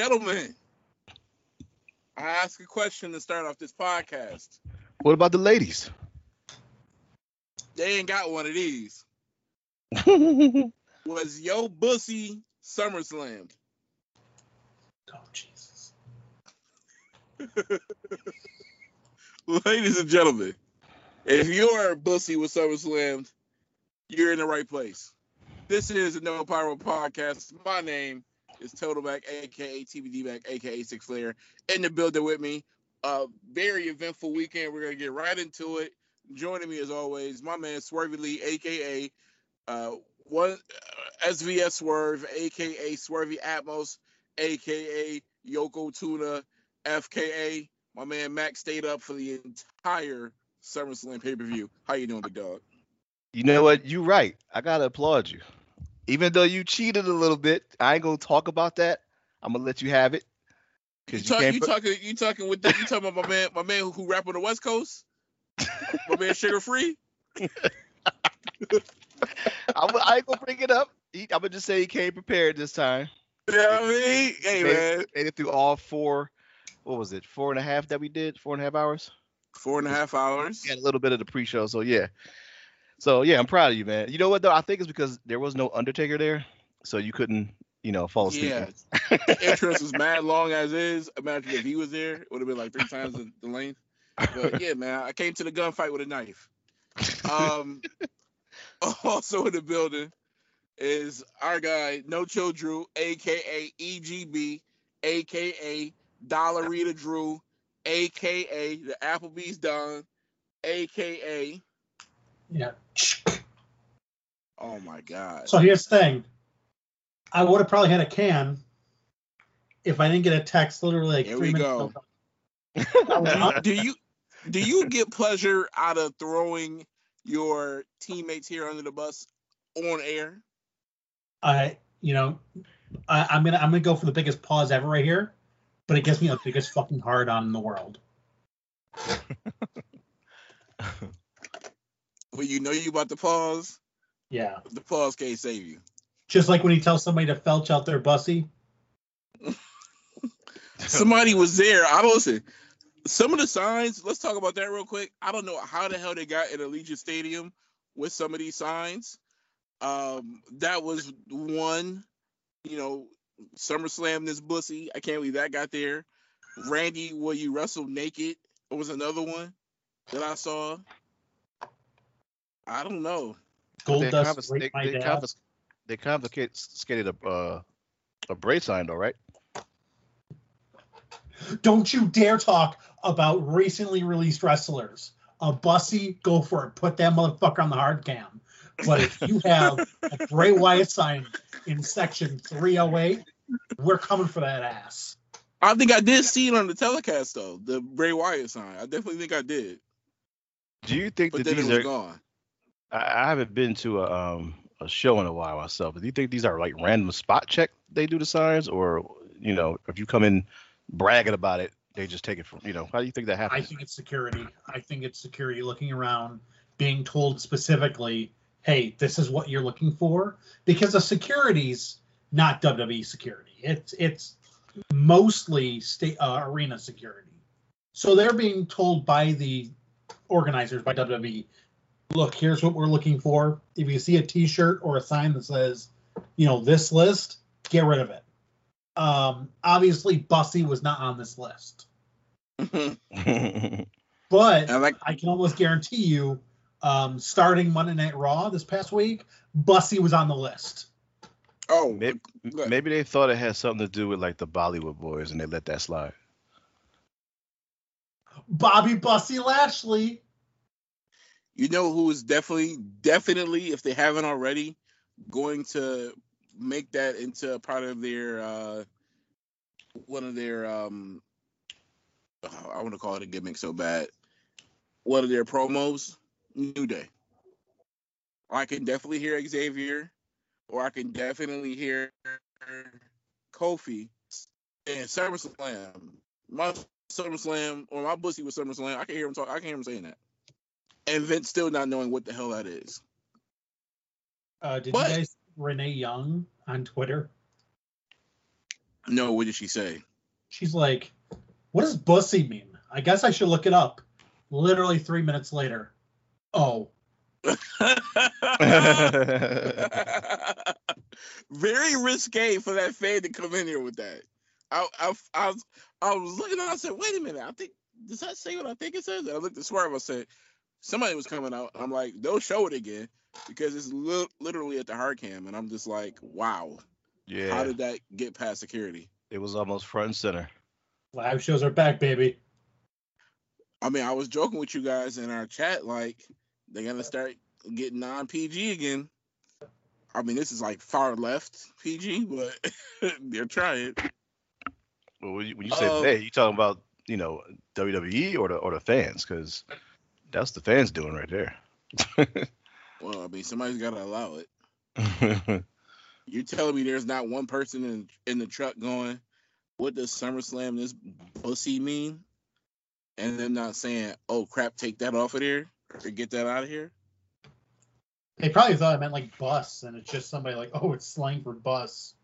Gentlemen, I ask a question to start off this podcast. What about the ladies? They ain't got one of these. Was Yo Bussy SummerSlam? Oh Jesus. Ladies and gentlemen, if you're Bussy with SummerSlam, you're in the right place. This is the No Pyro Podcast. My name is Total Back, aka TBD Back, aka Six Layer, in the building with me. A very eventful weekend. We're gonna get right into it. Joining me as always, my man Swervy Lee, aka uh, one uh, SVS Swerve, aka Swervy Atmos, aka Yoko Tuna, FKA. My man Max stayed up for the entire SummerSlam pay per view. How you doing, big dog? You know what? You're right. I gotta applaud you. Even though you cheated a little bit, I ain't gonna talk about that. I'm gonna let you have it. You, you, talk, you put- talking? You talking with? The, you talking about my man? My man who, who rap on the West Coast? my man Suga Free. I'm, I ain't gonna bring it up. He, I'm gonna just say he came prepared this time. You know what I mean? Hey made, man, made it through all four. What was it? Four and a half that we did. Four and a half hours. four and a half hours. Had a little bit of the pre-show, so yeah. So yeah, I'm proud of you, man. You know what though? I think it's because there was no Undertaker there, so you couldn't, you know, fall asleep. Yeah, the entrance was mad long as is. Imagine if he was there, it would have been like three times the, the length. But yeah, man, I came to the gunfight with a knife. Um, also in the building is our guy No Chill Drew, aka EGB, aka Dollarita Drew, aka the Applebee's Don, aka Yeah. oh my god. So here's the thing. I would have probably had a can if I didn't get a text literally like Here three we minutes go. ago. Do, do you do you get pleasure out of throwing your teammates here under the bus on air? I, you know, I, I'm gonna I'm gonna go for the biggest pause ever right here, but it gives me the biggest fucking hard on in the world. When you know you about to pause, Yeah. the pause can't save you. Just like when he tells somebody to felch out their bussy. Somebody was there. I don't listen. Some of the signs. Let's talk about that real quick. I don't know how the hell they got in Allegiant Stadium with some of these signs. Um, that was one. You know, SummerSlam this bussy. I can't believe that got there. Randy, will you wrestle naked? It was another one that I saw. I don't know. Gold they, dust confis- raped they, my they, dad. confis- they confiscated a uh, a braid sign though, right? Don't you dare talk about recently released wrestlers. A bussy, go for it. Put that motherfucker on the hard cam. But if you have a Bray Wyatt sign in section 308, we're coming for that ass. I think I did see it on the telecast though. The Bray Wyatt sign. I definitely think I did. Do you think But that then it these was are? gone. I, I haven't been to a um a show in a while myself. But do you think these are like random spot check they do the signs, or you know, if you come in bragging about it, they just take it from you know? How do you think that happens? I think it's security. I think it's security looking around, being told specifically, hey, this is what you're looking for. Because the security's not WWE security. It's it's mostly state uh, arena security. So they're being told by the organizers by WWE, look, here's what we're looking for. If you see a T-shirt or a sign that says, you know, this list, get rid of it. Um, obviously, Bussy was not on this list, and but like I can almost guarantee you, um, starting Monday Night Raw this past week, Bussy was on the list. oh, maybe, maybe they thought it had something to do with like the Bollywood boys, and they let that slide. Bobby Bussy Lashley. You know who is definitely, definitely, if they haven't already, going to make that into a part of their uh one of their um oh, I want to call it a gimmick so bad. One of their promos, New Day. I can definitely hear Xavier, or I can definitely hear Kofi and SummerSlam. My SummerSlam or my bussy with SummerSlam, I can hear him talk. I can hear him saying that. And Vince still not knowing what the hell that is. Uh, did What? you guys see Renee Young on Twitter? No, what did she say? She's like, "What does bussy mean?" I guess I should look it up. Literally three minutes later, oh, Very risque for that fan to come in here with that. I, I, I, was, I was looking and I said, wait a minute, I think does that say what I think it says? And I looked at Swerve. I said, somebody was coming out. I'm like, they'll show it again because it's li- literally at the hard cam, and I'm just like, wow, yeah, how did that get past security? it was almost front and center. live shows are back, baby. I mean, I was joking with you guys in our chat, like they're gonna start getting non PG again. I mean, this is like far left PG, but they're trying. Well, when you, when you say Uh, they, you talking about you know WWE or the or the fans? Because that's the fans doing right there. Well, I mean, somebody's got to allow it. You're telling me there's not one person in in the truck going, "What does SummerSlam this pussy mean?" And them not saying, "Oh crap, take that off of there or get that out of here." They probably thought I meant like bus, and it's just somebody like, oh, it's slang for bus.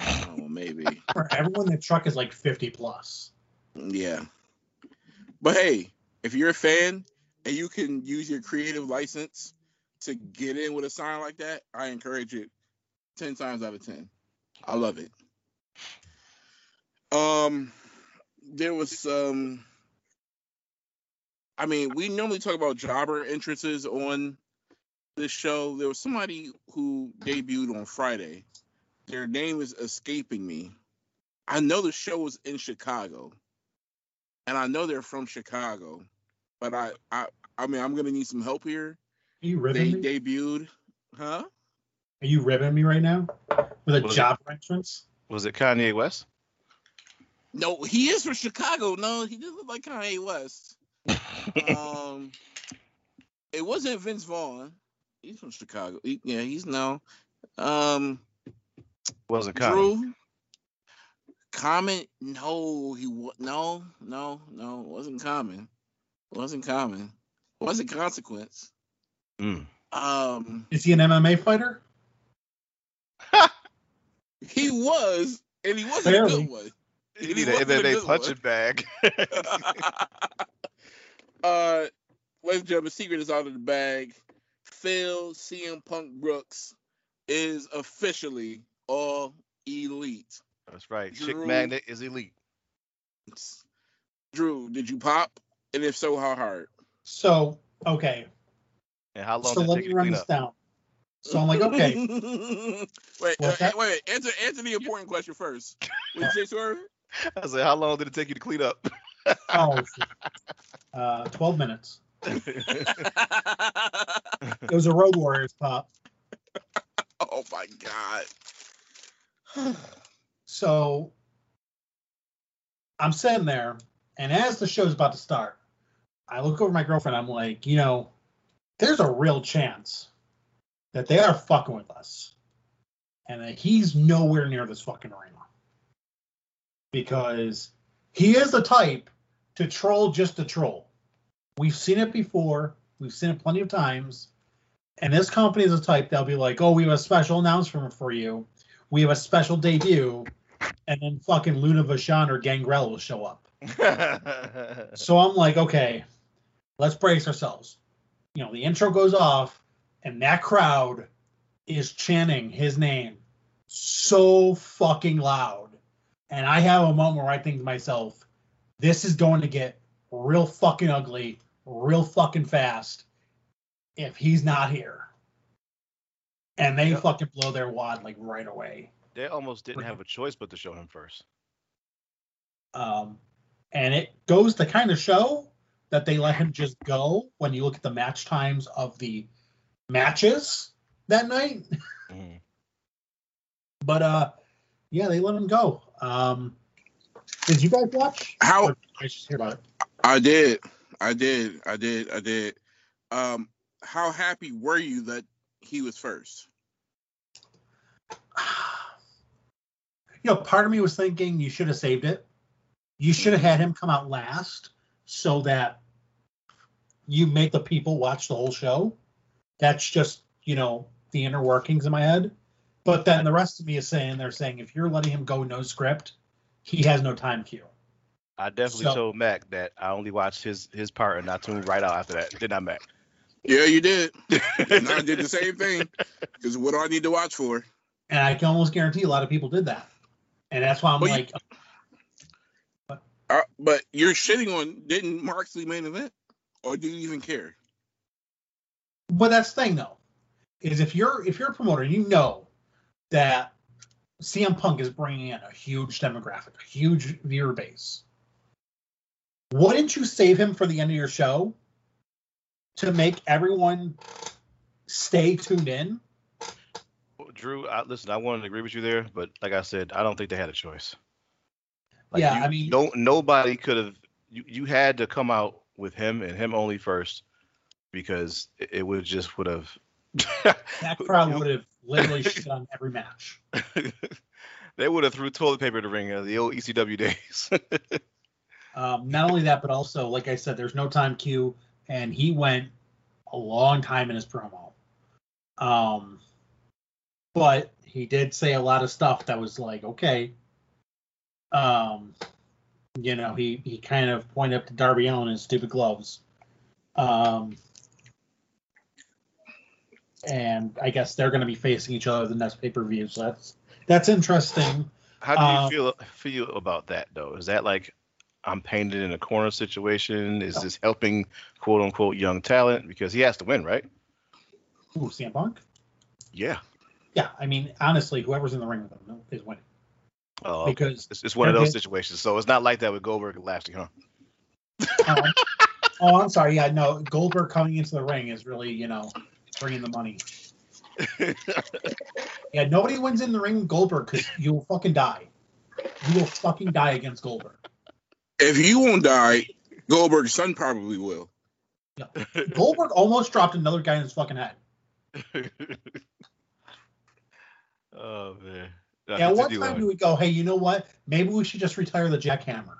Oh, maybe. For everyone, the truck is like 50 plus. Yeah. But hey, if you're a fan and you can use your creative license to get in with a sign like that, I encourage it 10 times out of 10. I love it. Um there was um I mean, we normally talk about jobber entrances on this show. There was somebody who debuted on Friday. Their name is escaping me. I know the show was in Chicago and I know they're from Chicago, but I I I mean I'm gonna need some help here. Are you They ribbing me? debuted, huh? Are you ribbing me right now with a Was it- job entrance? was it Kanye West? No, he is from Chicago. No, he doesn't look like Kanye West. Um, it wasn't Vince Vaughn. He's from Chicago. He- yeah, he's no. Um, Wasn't Kanye. Drew. Common? No, he wa- no, no, no. Wasn't common. Wasn't common. It wasn't consequence. Mm. Um. Is he an MMA fighter? He was, and he wasn't a Barely. good one. You He need an wasn't a MMA punching bag. uh, ladies and gentlemen, secret is out of the bag. Phil CM Punk Brooks is officially all elite. That's right. Chick Magnet is elite. Drew, did you pop? And if so, how hard? So, okay. And how long So did it let take me you to run clean this up? down. So I'm like, okay. wait, uh, that? wait, answer answer the important question first. What you say, Swerve? I said, how long did it take you to clean up? Oh, uh, 12 minutes. It was a Road Warriors pop. oh my god. So I'm sitting there, and as the show's about to start, I look over my girlfriend. I'm like, you know, there's a real chance that they are fucking with us, and that he's nowhere near this fucking arena because he is the type to troll just to troll. We've seen it before. We've seen it plenty of times. And this company is the type that'll be like, oh, we have a special announcement for you. We have a special debut. And then fucking Luna Vachon or Gangrel will show up. So I'm like, okay, let's brace ourselves. You know, the intro goes off, and that crowd is chanting his name so fucking loud. And I have a moment where I think to myself, this is going to get real fucking ugly, real fucking fast if he's not here. And they Yep. fucking blow their wad like right away. They almost didn't have a choice but to show him first. Um, and it goes to kind of show that they let him just go when you look at the match times of the matches that night. Mhm. But uh, yeah, they let him go. Um, did you guys watch? How Or did I just hear about it. I did. I did. I did. I did. Um, how happy were you that he was first? You know, part of me was thinking you should have saved it. You should have mm-hmm. had him come out last so that you make the people watch the whole show. That's just, you know, the inner workings in my head. But then the rest of me is saying they're saying if you're letting him go no script, he has no time cue. I definitely So- told Mac that I only watched his his part and not tuned right out after that. Did not Mac? Yeah, you did. And I did the same thing. Because what do I need to watch for? And I can almost guarantee a lot of people did that. And that's why I'm Well, you- like, Uh, but you're shitting on didn't Moxley main event, or do you even care? but that's the thing though, is if you're if you're a promoter, you know that CM Punk is bringing in a huge demographic, a huge viewer base. Wouldn't you save him for the end of your show to make everyone stay tuned in? Drew, I, listen, I wanted to agree with you there, but like I said, I don't think they had a choice. Like, Yeah, you- I mean- no, nobody could have. You, you had to come out with him and him only first, because it, it would just would have. That crowd would have literally shit on every match. they would have threw toilet paper to ring in the old ECW days. Um, not only that, but also, like I said, there's no time cue, and he went a long time in his promo. Um, but he did say a lot of stuff that was like, okay. Um, you know, he he kind of pointed up to Darby Allin and his stupid gloves. Um, and I guess they're going to be facing each other the next pay per view. So that's that's interesting. How do you Uh, feel feel about that though? Is that like I'm painted in a corner situation? Is this helping quote unquote young talent because he has to win, right? Ooh, CM Punk. Yeah. Yeah, I mean, honestly, whoever's in the ring with him is winning Uh, because it's, it's one of those situations. So it's not like that with Goldberg and Lashley, huh? Um, oh, I'm sorry. Yeah, no, Goldberg coming into the ring is really, you know, bringing the money. Yeah, nobody wins in the ring with Goldberg because you'll fucking die. You will fucking die against Goldberg. If you won't die, Goldberg's son probably will. Yeah. Goldberg almost dropped another guy in his fucking head. oh man. No, Yeah, one time on. we would go, hey, you know what? Maybe we should just retire the jackhammer.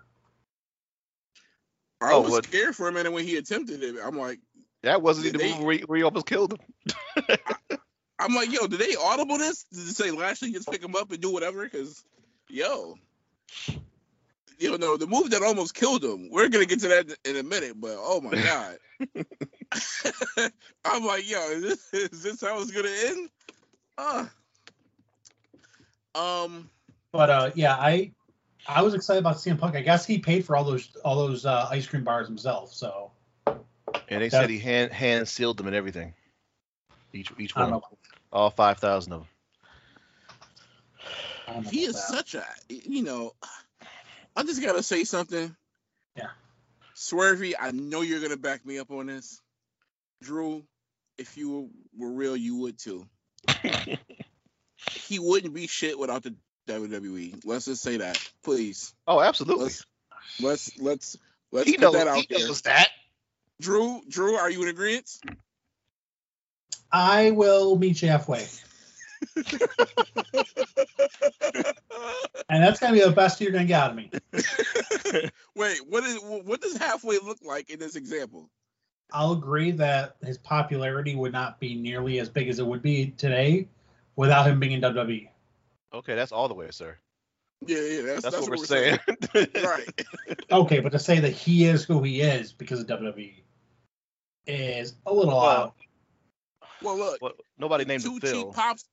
I Oh, was what- scared for a minute when he attempted it. I'm like, that wasn't the they- movie where he, where he almost killed him. I'm like, yo, did they audible this? Did they say Lashley just pick him up and do whatever? Because, yo, you know, the move that almost killed him. We're gonna get to that in a minute, but oh my god, I'm like, yo, is this, is this how it's gonna end? Uh, um, But uh, yeah, I I was excited about CM Punk. I guess he paid for all those all those uh, ice cream bars himself. So And they That- said he hand hand sealed them and everything. Each each I don't one, know. all five thousand of them. I don't know he is that. such a, you know, I just gotta say something. Yeah. Swervy, I know you're gonna back me up on this. Drew, if you were real, you would too. he wouldn't be shit without the WWE. Let's just say that, please. Oh, absolutely. Let's let's let's let's he put knows, that out he there. knows that. Drew, Drew, are you in agreement? I will meet you halfway, and that's gonna be the best you're gonna get out of me. Wait, what is what does halfway look like in this example? I'll agree that his popularity would not be nearly as big as it would be today without him being in WWE. Okay, that's all the way, sir. Yeah, yeah, that's, That's, that's what, we're saying. right. Okay, but to say that he is who he is because of WWE is a little Well, out. Well, look, Well, nobody named two Phil. cheap pops.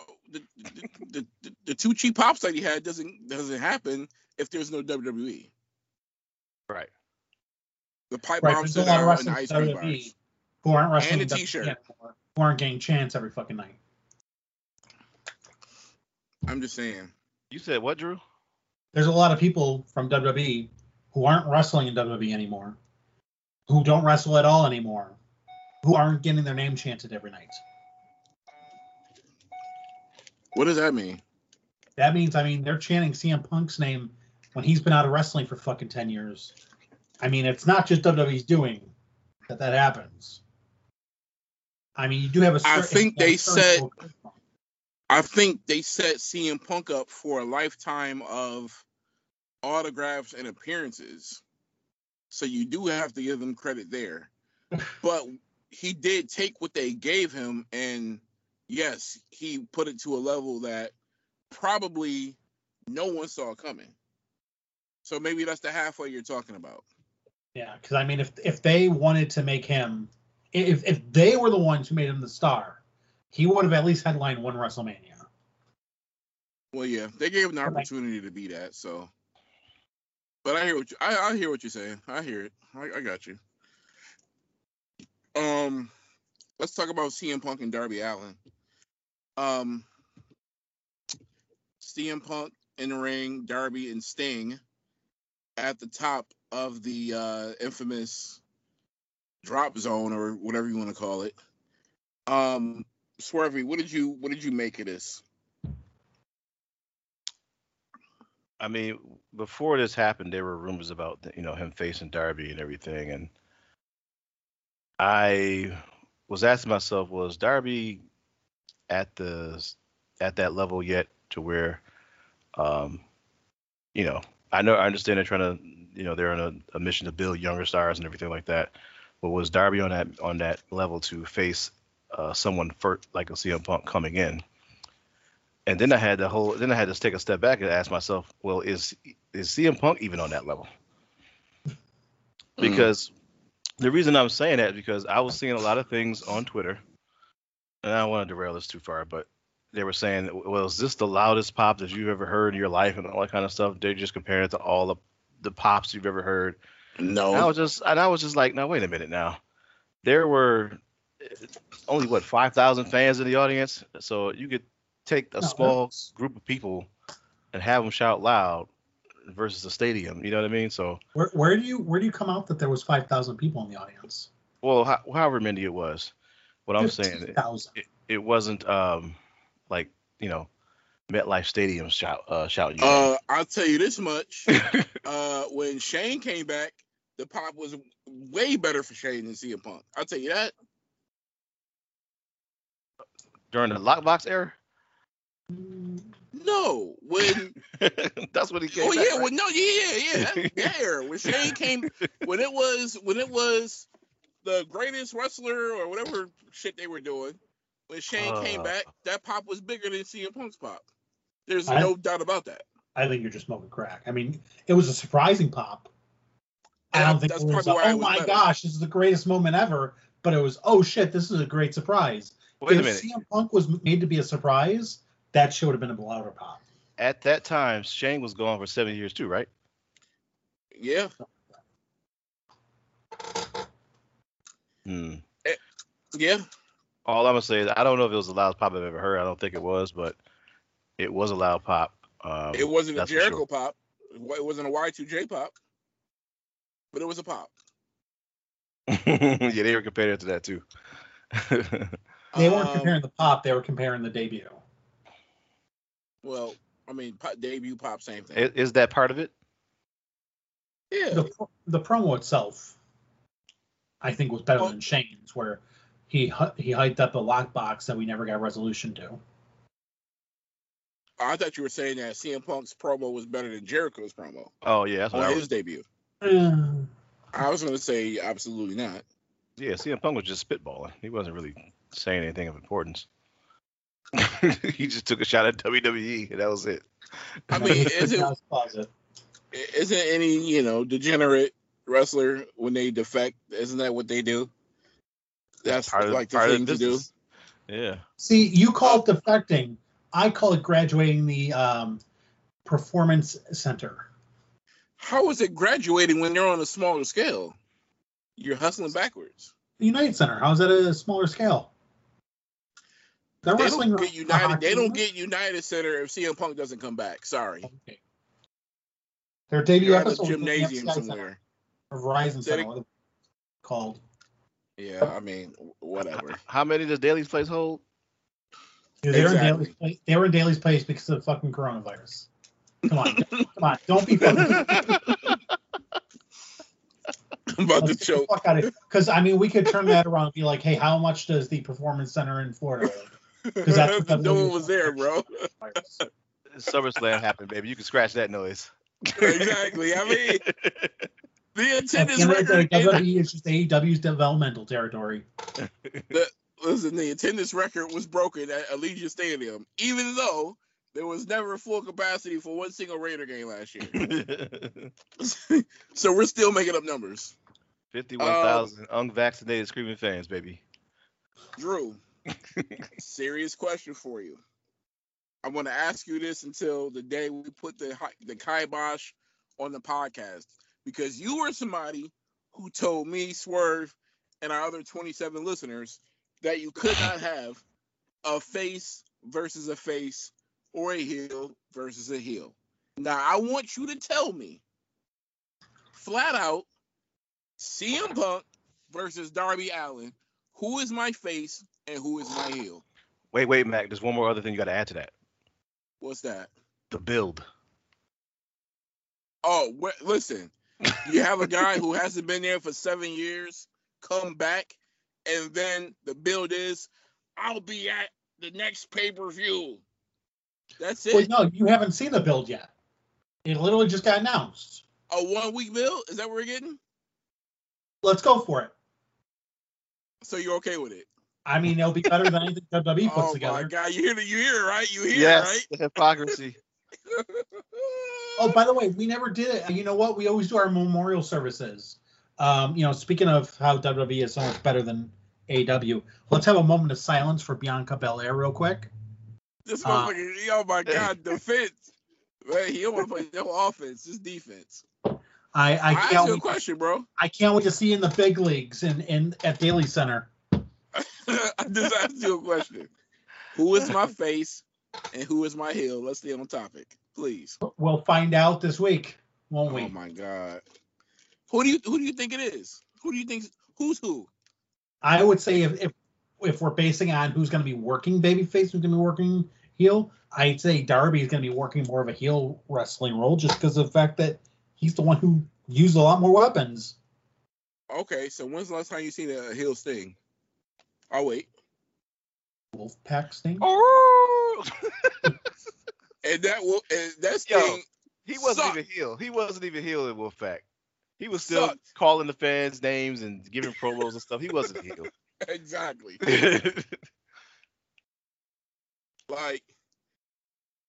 oh, The, the, the, the, the two cheap pops that he had doesn't doesn't happen if there's no WWE. Right. The pipe Right, bombs there's and a lot of the wrestling ice in cream WWE bars. who aren't wrestling And a in WWE t-shirt. anymore, who aren't getting chance every fucking night. I'm just saying. You said what, Drew? There's a lot of people from WWE who aren't wrestling in WWE anymore, who don't wrestle at all anymore, who aren't getting their name chanted every night. What does that mean? That means, I mean, they're chanting CM Punk's name when he's been out of wrestling for fucking 10 years. I mean, it's not just WWE's doing that that happens. I mean, you do have a I certain- think they said- charisma. I think they set CM Punk up for a lifetime of autographs and appearances. So you do have to give them credit there. but he did take what they gave him and yes, he put it to a level that probably no one saw coming. So maybe that's the halfway you're talking about. Yeah, because I mean, if if they wanted to make him, if if they were the ones who made him the star, he would have at least headlined one WrestleMania. Well, yeah, they gave him the opportunity to be that. So, but I hear what you, I, I hear what you're saying. I hear it. I, I got you. Um, let's talk about CM Punk and Darby Allin. Um, CM Punk in the ring, Darby and Sting at the top of the uh, infamous drop zone or whatever you want to call it. Um, Swervy, what did you what did you make of this? I mean, before this happened, there were rumors about you know him facing Darby and everything, and I was asking myself, was Darby at the at that level yet to where, um, you know, I know I understand they're trying to, you know, they're on a, a mission to build younger stars and everything like that, but was Darby on that on that level to face uh, someone like a CM Punk coming in? And then I had the whole. Then I had to take a step back and ask myself, well, is is CM Punk even on that level? Because the reason I'm saying that is because I was seeing a lot of things on Twitter, and I don't want to derail this too far, but they were saying, well, is this the loudest pop that you've ever heard in your life and all that kind of stuff? They're just comparing it to all the the pops you've ever heard. No, And I was just and I was just like, no, wait a minute now. There were only what five thousand fans in the audience, so you could take a No, small that's- group of people and have them shout loud versus a stadium. You know what I mean? So, Where where do you where do you come out that there was five thousand people in the audience? well, ho- however many it was, what I'm saying, it, it, it wasn't um like you know MetLife Stadium shout uh, shout you. Uh, I'll tell you this much. uh, when Shane came back, the pop was way better for Shane than CM Punk. I'll tell you that. During the lockbox era. No, when That's what he came. oh back, yeah, right? well no, yeah, yeah, yeah, that era when Shane came, when it was when it was the greatest wrestler or whatever shit they were doing. When Shane came Uh. back, that pop was bigger than CM Punk's pop. There's I- no doubt about that. I think you're just smoking crack. I mean, it was a surprising pop. I don't think that's it was, probably why it oh was my better. gosh, this is the greatest moment ever. But it was, oh shit, this is a great surprise. Wait a minute. if. CM Punk was made to be a surprise, that shit would have been a louder pop. At that time, Shane was gone for seven years too, right? Yeah, Hmm. yeah. All I'm gonna say is I don't know if it was the loudest pop I've ever heard. I don't think it was, but it was a loud pop. Um, It wasn't a Jericho sure. pop. It wasn't a Y2J pop, but it was a pop. yeah, they were comparing it to that too. They weren't Um, comparing the pop; they were comparing the debut. Well, I mean, pop, debut pop, same thing. is, is that part of it? yeah, The the promo itself, I think, was better Well- than Shane's, where he he hyped up a lockbox that we never got resolution to. I thought you were saying that CM Punk's promo was better than Jericho's promo Oh yeah, that's what I on was, his debut. Eh, I was going to say absolutely not. yeah. CM Punk was just spitballing. He wasn't really saying anything of importance. he just took a shot at WWE, and that was it. I mean, is it House closet. isn't any you know degenerate wrestler when they defect? Isn't that what they do? That's part of like the part of thing to do. Yeah. See, you call it defecting. I call it graduating the um, performance center. How is it graduating when they're on a smaller scale? You're hustling backwards. The United Center. How's that a smaller scale? They're They wrestling. don't get United. They don't get United Center if CM Punk doesn't come back. Sorry. Okay. Their debut You're at episode the gymnasium FCI Center, somewhere. or Verizon Said Center, it- what it's called. Yeah, I mean, whatever. How many does Daily's place hold? Dude, they were in Daily's place. They were in Daily's place because of fucking coronavirus. Come on, come on, don't be fucking. I'm about to Let's get the choke. fuck out of Because I mean, we could turn that around and be like, hey, how much does the performance center in Florida? Because that's what no WWE one was there, bro. Virus. SummerSlam happened, baby. You can scratch that noise. exactly. I mean, the attendance the the record. WWE is just AEW's developmental territory. listen, the attendance record was broken at Allegiant Stadium, even though there was never full capacity for one single Raider game last year. so we're still making up numbers. Fifty-one thousand unvaccinated screaming fans, baby. Drew, serious question for you. I'm going to ask you this until the day we put the the kibosh on the podcast because you were somebody who told me, Swerve, and our other 27 listeners that you could not have a face versus a face or a heel versus a heel. Now I want you to tell me flat out CM Punk versus Darby Allin, who is my face and who is my heel? Wait, wait, Mac. There's one more other thing you got to add to that. What's that? The build. Oh, wh- listen, you have a guy who hasn't been there for seven years come back, and then the build is, I'll be at the next pay per view. That's it. Well, no, you haven't seen the build yet. It literally just got announced. A one week build? Is that what we're getting? Let's go for it. So you're okay with it? I mean, it'll be better than anything WWE puts together. oh my together. god, you hear it? You hear it, right? You hear yes, the hypocrisy. Oh, by the way, we never did it. You know what? We always do our memorial services. Um, you know, speaking of how WWE is so much better than AW, let's have a moment of silence for Bianca Belair real quick. this Uh, oh my god, defense. Man, he don't want to play no offense, just defense. I, I I can't you a wait, question, bro. I can't wait to see you in the big leagues and in, at Daily Center. I just asked you a question. Who is my face and who is my heel? Let's stay on topic, please. We'll find out this week, won't we? Oh my god. Who do you who do you think it is? Who do you think who's who? I would say if, if if we're basing on who's going to be working babyface, who's going to be working heel, I'd say Darby is going to be working more of a heel wrestling role just because of the fact that he's the one who used a lot more weapons. Okay, so when's the last time you seen a heel sting? I'll wait. Wolfpack Sting. Oh, And that will and that Yo. sting he wasn't Sucked. even heel. He wasn't even heel in Wolfpack. He was still Sucked. calling the fans names and giving promos and stuff. He wasn't heel. exactly. like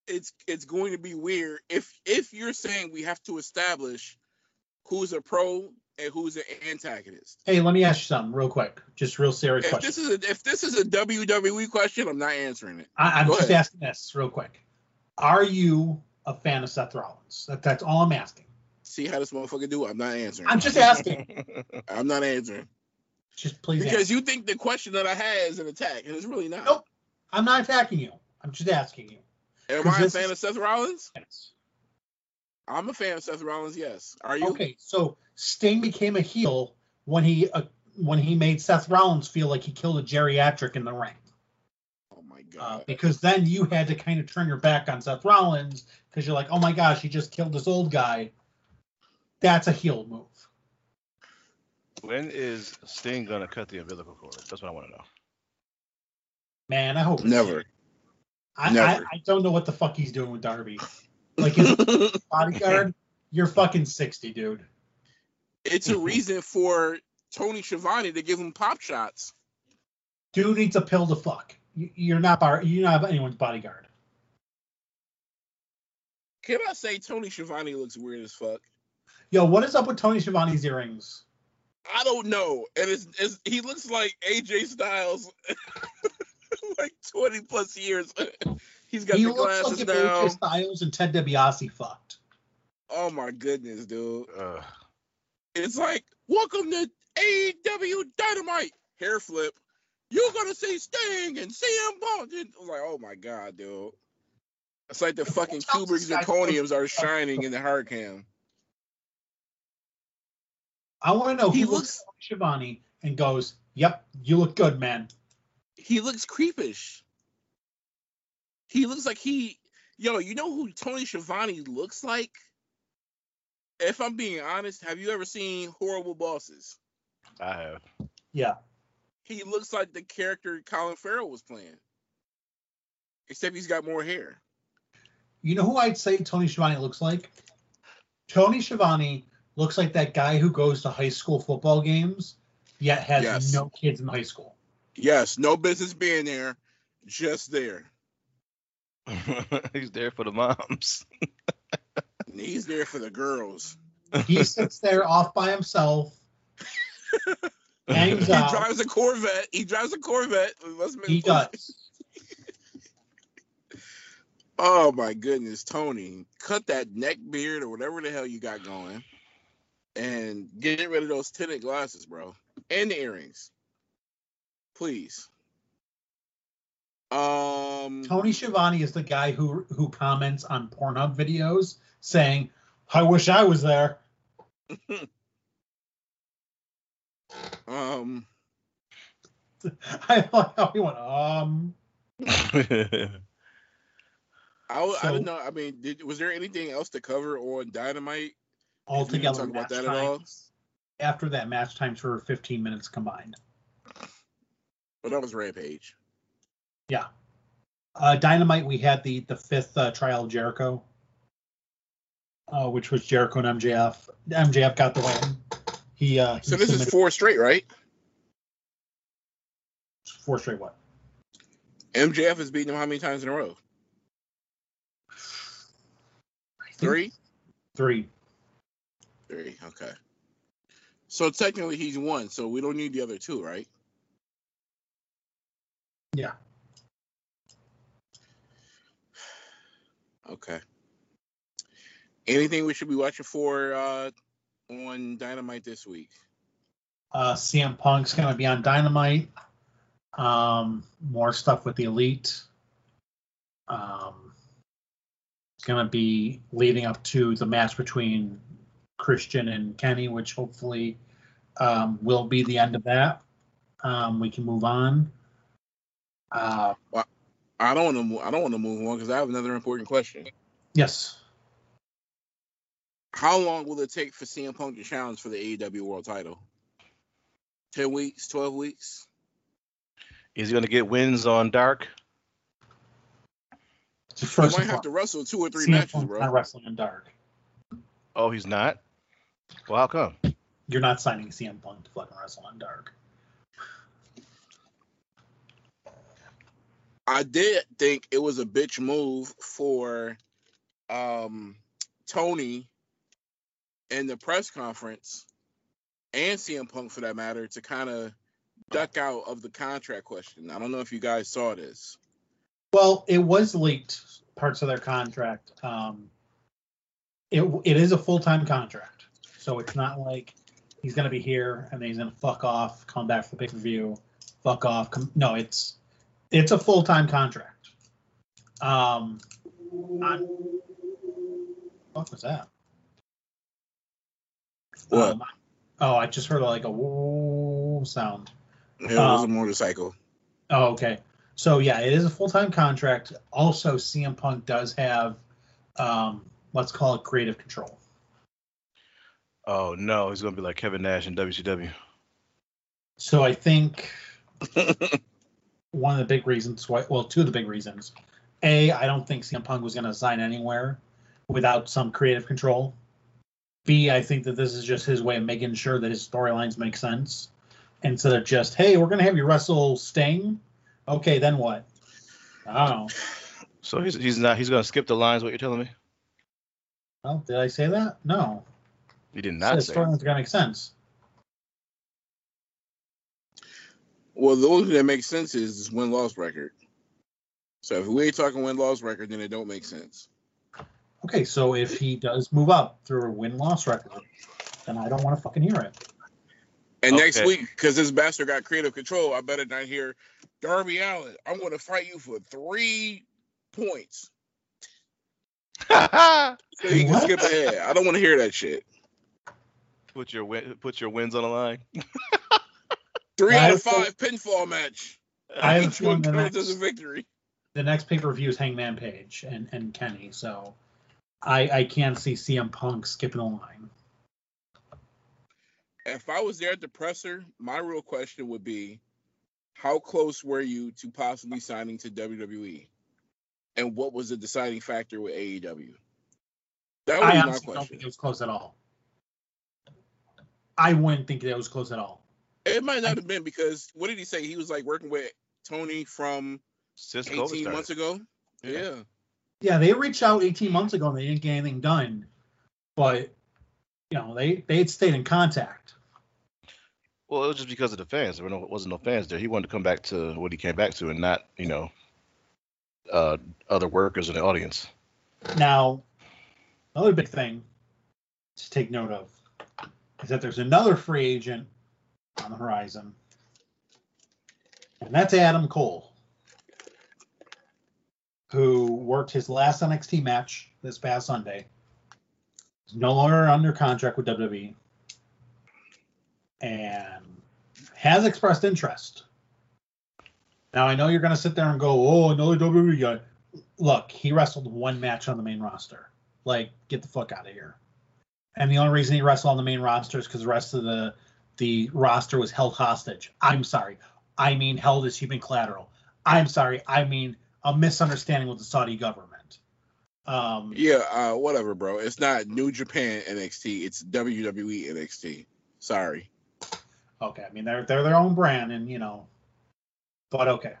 it's it's going to be weird if if you're saying we have to establish who's a pro and who's an antagonist. Hey, let me ask you something real quick. Just real serious If question. this is a if this is a WWE question, I'm not answering it. I, I'm Go just ahead. asking this real quick. Are you a fan of Seth Rollins? That, that's all I'm asking. See how this motherfucker do? I'm not answering. I'm just asking. I'm not answering Just please because answer. you think the question that I had is an attack, and it's really not. Nope. I'm not attacking you. I'm just asking you. Am I a fan is- of Seth Rollins? Yes. I'm a fan of Seth Rollins. Yes. Are you? Okay, so Sting became a heel when he uh, when he made Seth Rollins feel like he killed a geriatric in the ring. Oh my Uh, god. because then you had to kind of turn your back on Seth Rollins because you're like, oh my gosh, he just killed this old guy. That's a heel move. when is Sting gonna cut the umbilical cord? That's what I want to know. Man, I hope Never. I, I, Never. I don't know what the fuck he's doing with Darby. Like his bodyguard, you're fucking sixty, dude. it's a reason for Tony Schiavone to give him pop shots. Dude needs a pill to fuck. You- You're not bar. You're not anyone's bodyguard. Can I say Tony Schiavone looks weird as fuck? Yo, what is up with Tony Schiavone's earrings? I don't know. And it's, it's he looks like AJ Styles, like 20 plus years. He's got he the looks like glasses if now. AJ Styles and Ted DiBiase fucked. Oh my goodness, dude. Uh, It's like, welcome to AEW Dynamite. Hair flip. You're gonna see Sting and CM Punk. And I'm like, oh my god, dude. It's like the fucking Tell Kubrick zirconiums are shining in the hard cam. I want to know He who looks- looks at Tony Schiavone and goes, "Yep, you look good, man." He looks creepish. He looks like he, yo, you know who Tony Schiavone looks like? If I'm being honest, have you ever seen Horrible Bosses? I have. Yeah. He looks like the character Colin Farrell was playing, except he's got more hair. You know who I'd say Tony Schiavone looks like? Tony Schiavone looks like that guy who goes to high school football games yet has Yes. no kids in high school. Yes, no business being there, just there. He's there for the moms. He's there for the girls. He sits there off by himself. hangs He out. drives a Corvette. He drives a Corvette. Let's make- He does. Oh my goodness, Tony, cut that neck beard or whatever the hell you got going, and get rid of those tinted glasses, bro, and the earrings, please. Um, Tony Schiavone is the guy who who comments on Pornhub videos saying, "I wish I was there." um, I like how he went, um. I, w- I So- don't know. I mean, did, was there anything else to cover on Dynamite? all Did we even together. talk about that at all? After that, match times were 15 minutes combined. Well, that was Rampage. Uh, Dynamite, we had the the fifth uh, trial of Jericho, uh, which was Jericho and MJF. MJF got the win. He uh, So he this is four straight, right? four straight what? MJF has beaten him how many times in a row? Three. Three. Three. Okay. So technically he's one. So we don't need the other two, right? Yeah. Okay. Anything we should be watching for uh, on Dynamite this week? Uh, CM Punk's gonna be on Dynamite. Um, more stuff with the Elite. Um, it's gonna be leading up to the match between Christian and Kenny, which hopefully um, will be the end of that. Um, we can move on. Uh, I don't want to. I don't want to move on because I have another important question. yes. How long will it take for CM Punk to challenge for the AEW World Title? Ten weeks, twelve weeks. Is he gonna get wins on Dark? He First might and have to wrestle two or three CM matches, Punk's bro. not wrestling in dark. Oh, he's not. Well, how come? You're not signing CM Punk to fucking wrestle in dark. I did think it was a bitch move for um, Tony in the press conference and CM Punk for that matter to kind of duck out of the contract question. I don't know if you guys saw this. Well, it was leaked parts of their contract. Um, it it is a full time contract, so it's not like he's gonna be here and then he's gonna fuck off, come back for the pay per view, fuck off. Come, no, it's it's a full time contract. Um, on, what was that? What? Um, oh, I just heard like a woo sound. It was a Um, motorcycle. Oh, okay. So yeah, it is a full time contract. Also, CM Punk does have, um, let's call it creative control. Oh no, he's gonna be like Kevin Nash in WCW. So I think one of the big reasons why, well, two of the big reasons. A, I don't think CM Punk was going to sign anywhere without some creative control. B, I think that this is just his way of making sure that his storylines make sense instead of just, hey, we're going to have you wrestle Sting. Okay, then what? I don't know. So he's he's not he's gonna skip the lines. What you're telling me? Well, did I say that? No. You did not say. storylines are going to make sense. Well, the only thing that makes sense is this win loss record. So if we ain't talking win loss record, then it don't make sense. Okay, so if he does move up through a win loss record, then I don't want to fucking hear it. And next week, because this bastard got creative control, I better not hear Darby Allin. I'm going to fight you for three points. So you can skip ahead. I don't want to hear that shit. put your win, put your wins on the line. Three out of five pinfall match. I have one counts as a victory. the next pay per view is Hangman Page and, and Kenny, so I I can't see CM Punk skipping a line. If I was there at the presser, my real question would be, how close were you to possibly signing to WWE? And what was the deciding factor with AEW? That would I be my honestly don't think it was close at all. I wouldn't think that was close at all. It might not have been because what did he say? He was like working with Tony from Since 18 started. months ago. Yeah. Yeah. Yeah, they reached out 18 months ago and they didn't get anything done, but you know they they had stayed in contact. Well, it was just because of the fans. There were no, wasn't no fans there. He wanted to come back to what he came back to, and not you know, uh, other workers in the audience. Now, another big thing to take note of is that there's another free agent on the horizon, and that's Adam Cole, who worked his last NXT match this past Sunday. He's no longer under contract with WWE, and has expressed interest. Now I know you're going to sit there and go, "Oh, another WWE guy." look, he wrestled one match on the main roster. Like, get the fuck out of here. And the only reason he wrestled on the main roster is because the rest of the the roster was held hostage. I'm sorry. I mean held as human collateral. I'm sorry. I mean a misunderstanding with the Saudi government. Um, Yeah, uh, whatever, bro. It's not New Japan NXT. It's WWE NXT. Sorry. okay, I mean they're they're their own brand, and you know, but okay.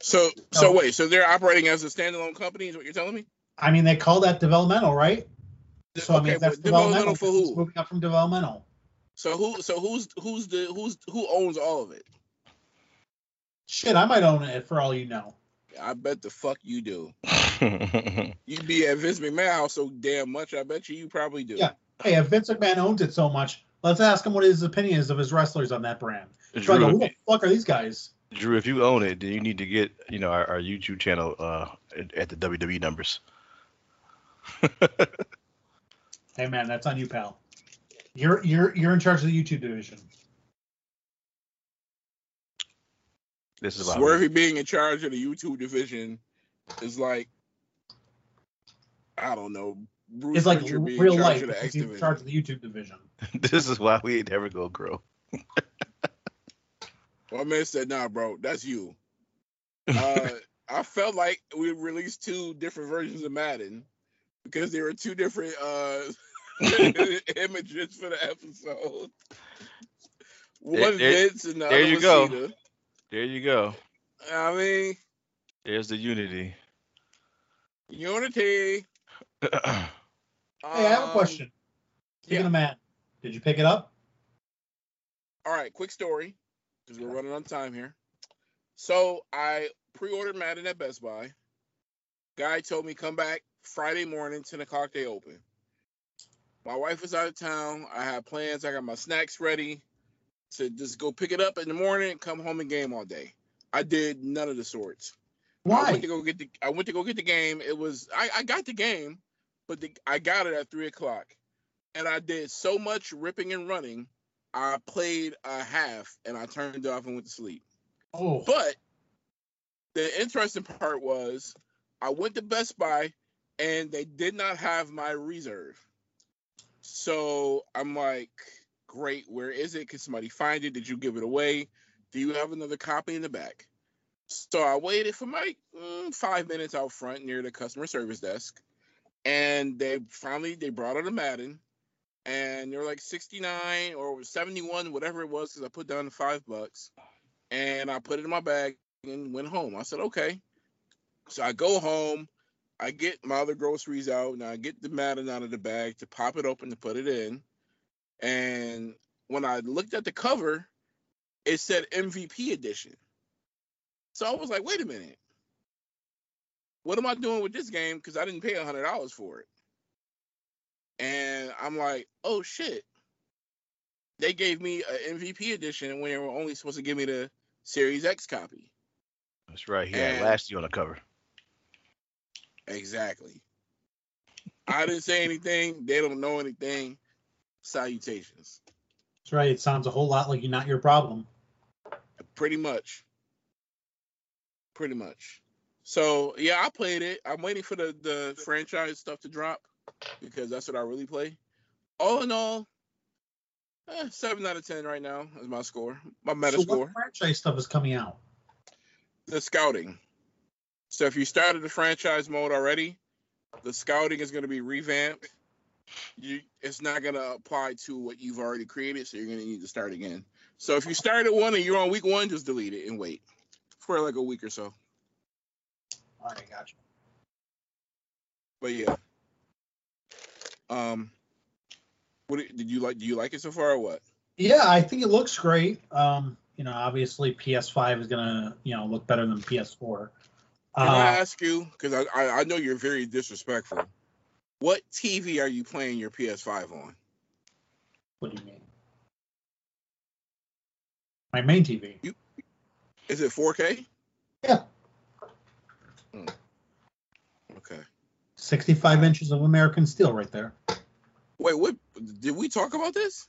So, so No. wait. So they're operating as a standalone company? Is what you're telling me? I mean they call that developmental, right? So I mean that's developmental developmental for who? Moving up from developmental. So who? So who's who's the who's who owns all of it? Shit, I might own it for all you know. I bet the fuck you do. You be at Vince McMahon house so damn much. I bet you you probably do. Yeah. Hey, if Vince McMahon owns it so much, let's ask him what his opinion is of his wrestlers on that brand. So I go, who the fuck are these guys? Drew, if you own it, then you need to get you know our, our YouTube channel uh, at, at the WWE numbers. Hey man, that's on you, pal. You're you're you're in charge of the YouTube division. This is why Swervy being in charge of the YouTube division is like, I don't know. Bruce It's like Prichard being real in life. of the He's in charge of the YouTube division. this is why we ain't never gonna grow. My man said, "Nah, bro, that's you." Uh, I felt like we released two different versions of Madden because there were two different uh, images for the episode. One there- Vince and the there other you go. Cena. there you go. I mean, There's the unity. Unity. Hey, I have a Um, question. Speaking yeah. of Matt, did you pick it up? All right, quick story because we're running on time here. So I pre-ordered Madden at Best Buy. Guy told me come back Friday morning, 10 o'clock they open. My wife was out of town. I had plans. I got my snacks ready to just go pick it up in the morning, come home and game all day. I did none of the sorts. I Why? went to go get the I went to go get the game. It was I, I got the game, but the, I got it at three o'clock, and I did so much ripping and running. I played a half and I turned off and went to sleep. Oh, But the interesting part was I went to Best Buy and they did not have my reserve. So I'm like, great, where is it? Can somebody find it? Did you give it away? Do you have another copy in the back? So I waited for my mm, five minutes out front near the customer service desk, and they finally they brought out a Madden, and they were like 69 or 71, whatever it was, because I put down five bucks, and I put it in my bag and went home. I said okay. So I go home, I get my other groceries out, and I get the Madden out of the bag to pop it open to put it in, and when I looked at the cover, it said MVP edition. So I was like, wait a minute. What am I doing with this game? Because I didn't pay hundred dollars for it. And I'm like, oh shit. They gave me an MVP edition when they were only supposed to give me the Series X copy. That's right. He had And- Lashley on the cover. Exactly. I didn't say anything. They don't know anything. Salutations. that's right. It sounds a whole lot like you're not your problem. Pretty much. Pretty much. So yeah, I played it. I'm waiting for the the franchise stuff to drop because that's what I really play. All in all, eh, seven out of ten right now is my score. My meta so score. what franchise stuff is coming out? The scouting. So if you started the franchise mode already, the scouting is going to be revamped. you it's not gonna apply to what you've already created, so you're gonna need to start again. So if you started one and you're on week one, just delete it and wait for like a week or so. All right, gotcha. But yeah. Um what did you like do you like it so far or what? Yeah, I think it looks great. Um, you know, obviously PS5 is gonna, you know, look better than PS4. Can I Uh, ask you, because I, I I know you're very disrespectful. What TV are you playing your PS5 on? what do you mean? My main TV. Is it 4K? Yeah. Hmm. Okay. 65 inches of American steel right there. Wait, what did we talk about this?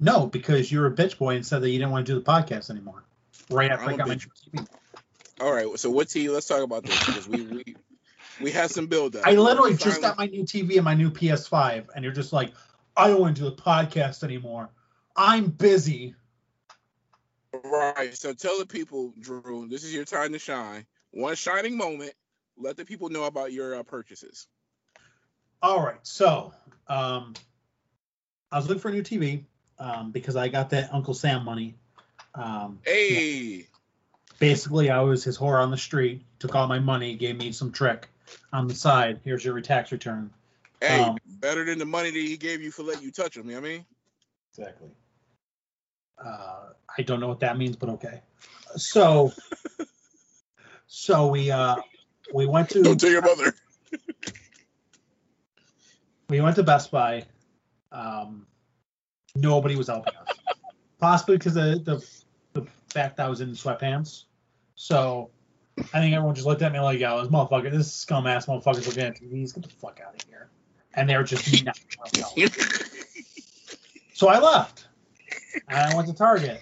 No, because you're a bitch boy and said that you didn't want to do the podcast anymore. Right after I I'm a got my. TV. All right, so what TV? Let's talk about this because we we we had some build up. I literally just got my new TV and my new PS5, and you're just like, I don't want to do the podcast anymore. I'm busy. Right. So tell the people, Drew, this is your time to shine. One shining moment. Let the people know about your uh, purchases. All right, so um, I was looking for a new TV um, because I got that Uncle Sam money. Um, Hey, basically, I was his whore on the street, took all my money, gave me some trick on the side. Here's your tax return. hey, Um, better than the money that he gave you for letting you touch him. You know what I mean? Exactly. Uh, I don't know what that means, but okay. So, so we uh, we went to Don't tell your mother. we went to Best Buy. Um, nobody was helping us, possibly because the the fact that I was in sweatpants. So I think everyone just looked at me like, "Yo, this motherfucker, this scum ass motherfucker's looking at TVs. Get the fuck out of here!" And they were just not. So I left. And I went to Target.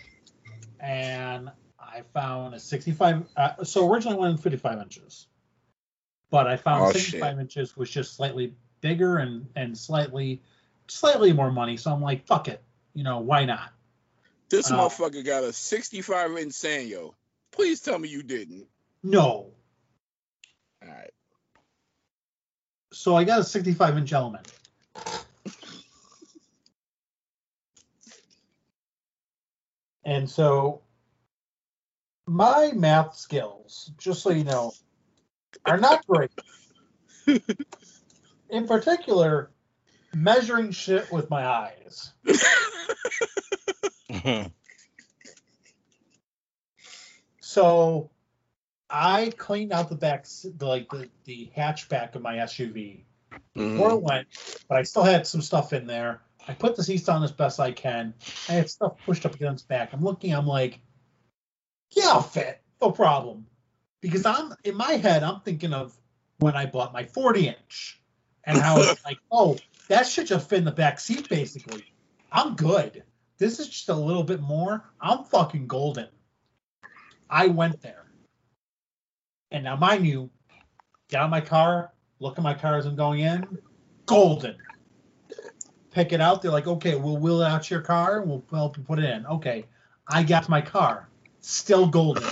And I found a 65. Uh, so originally I went in 55 inches. But I found Oh, 65 inches was just slightly bigger and, and slightly slightly more money. So I'm like, fuck it. You know, why not? This Uh, motherfucker got a 65 inch Sanyo. Please tell me you didn't. No. All right. So I got a 65 inch element. And so my math skills, just so you know, are not great. In particular, measuring shit with my eyes. So I cleaned out the back, the, like the, the hatchback of my SUV before Mhm. it went, but I still had some stuff in there. I put the seats on as best I can. I had stuff pushed up against back. I'm looking, I'm like, yeah, I'll fit, no problem. Because I'm in my head, I'm thinking of when I bought my 40 inch and how it's like, oh, that should just fit in the back seat basically. I'm good. This is just a little bit more. I'm fucking golden. I went there. And now, mind you, get out my car, look at my car as I'm going in, golden. Pick it out. They're like, okay, we'll wheel out your car we'll help you put it in. Okay. I got my car, still golden.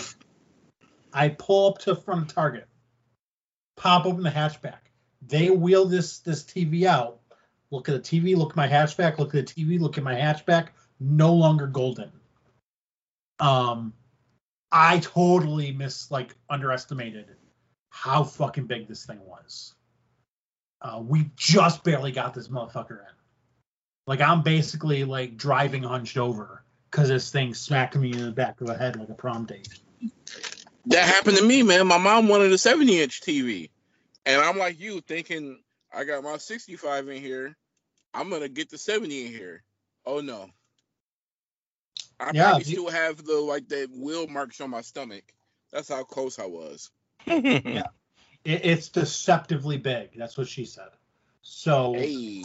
I pull up to front of Target, pop open the hatchback. They wheel this this TV out. Look at the TV, look at my hatchback, look at the TV, look at my hatchback. No longer golden. Um, I totally mis like underestimated how fucking big this thing was. Uh, we just barely got this motherfucker in. Like I'm basically like driving hunched over because this thing smacked me in the back of the head like a prom date. That happened to me, man. My mom wanted a 70 inch TV. And I'm like you, thinking I got my 65 in here. I'm to get the 70 in here. Oh, no. I Yeah, probably you- still have the like the wheel marks on my stomach. That's how close I was. It, it's deceptively big. That's what she said. So Hey.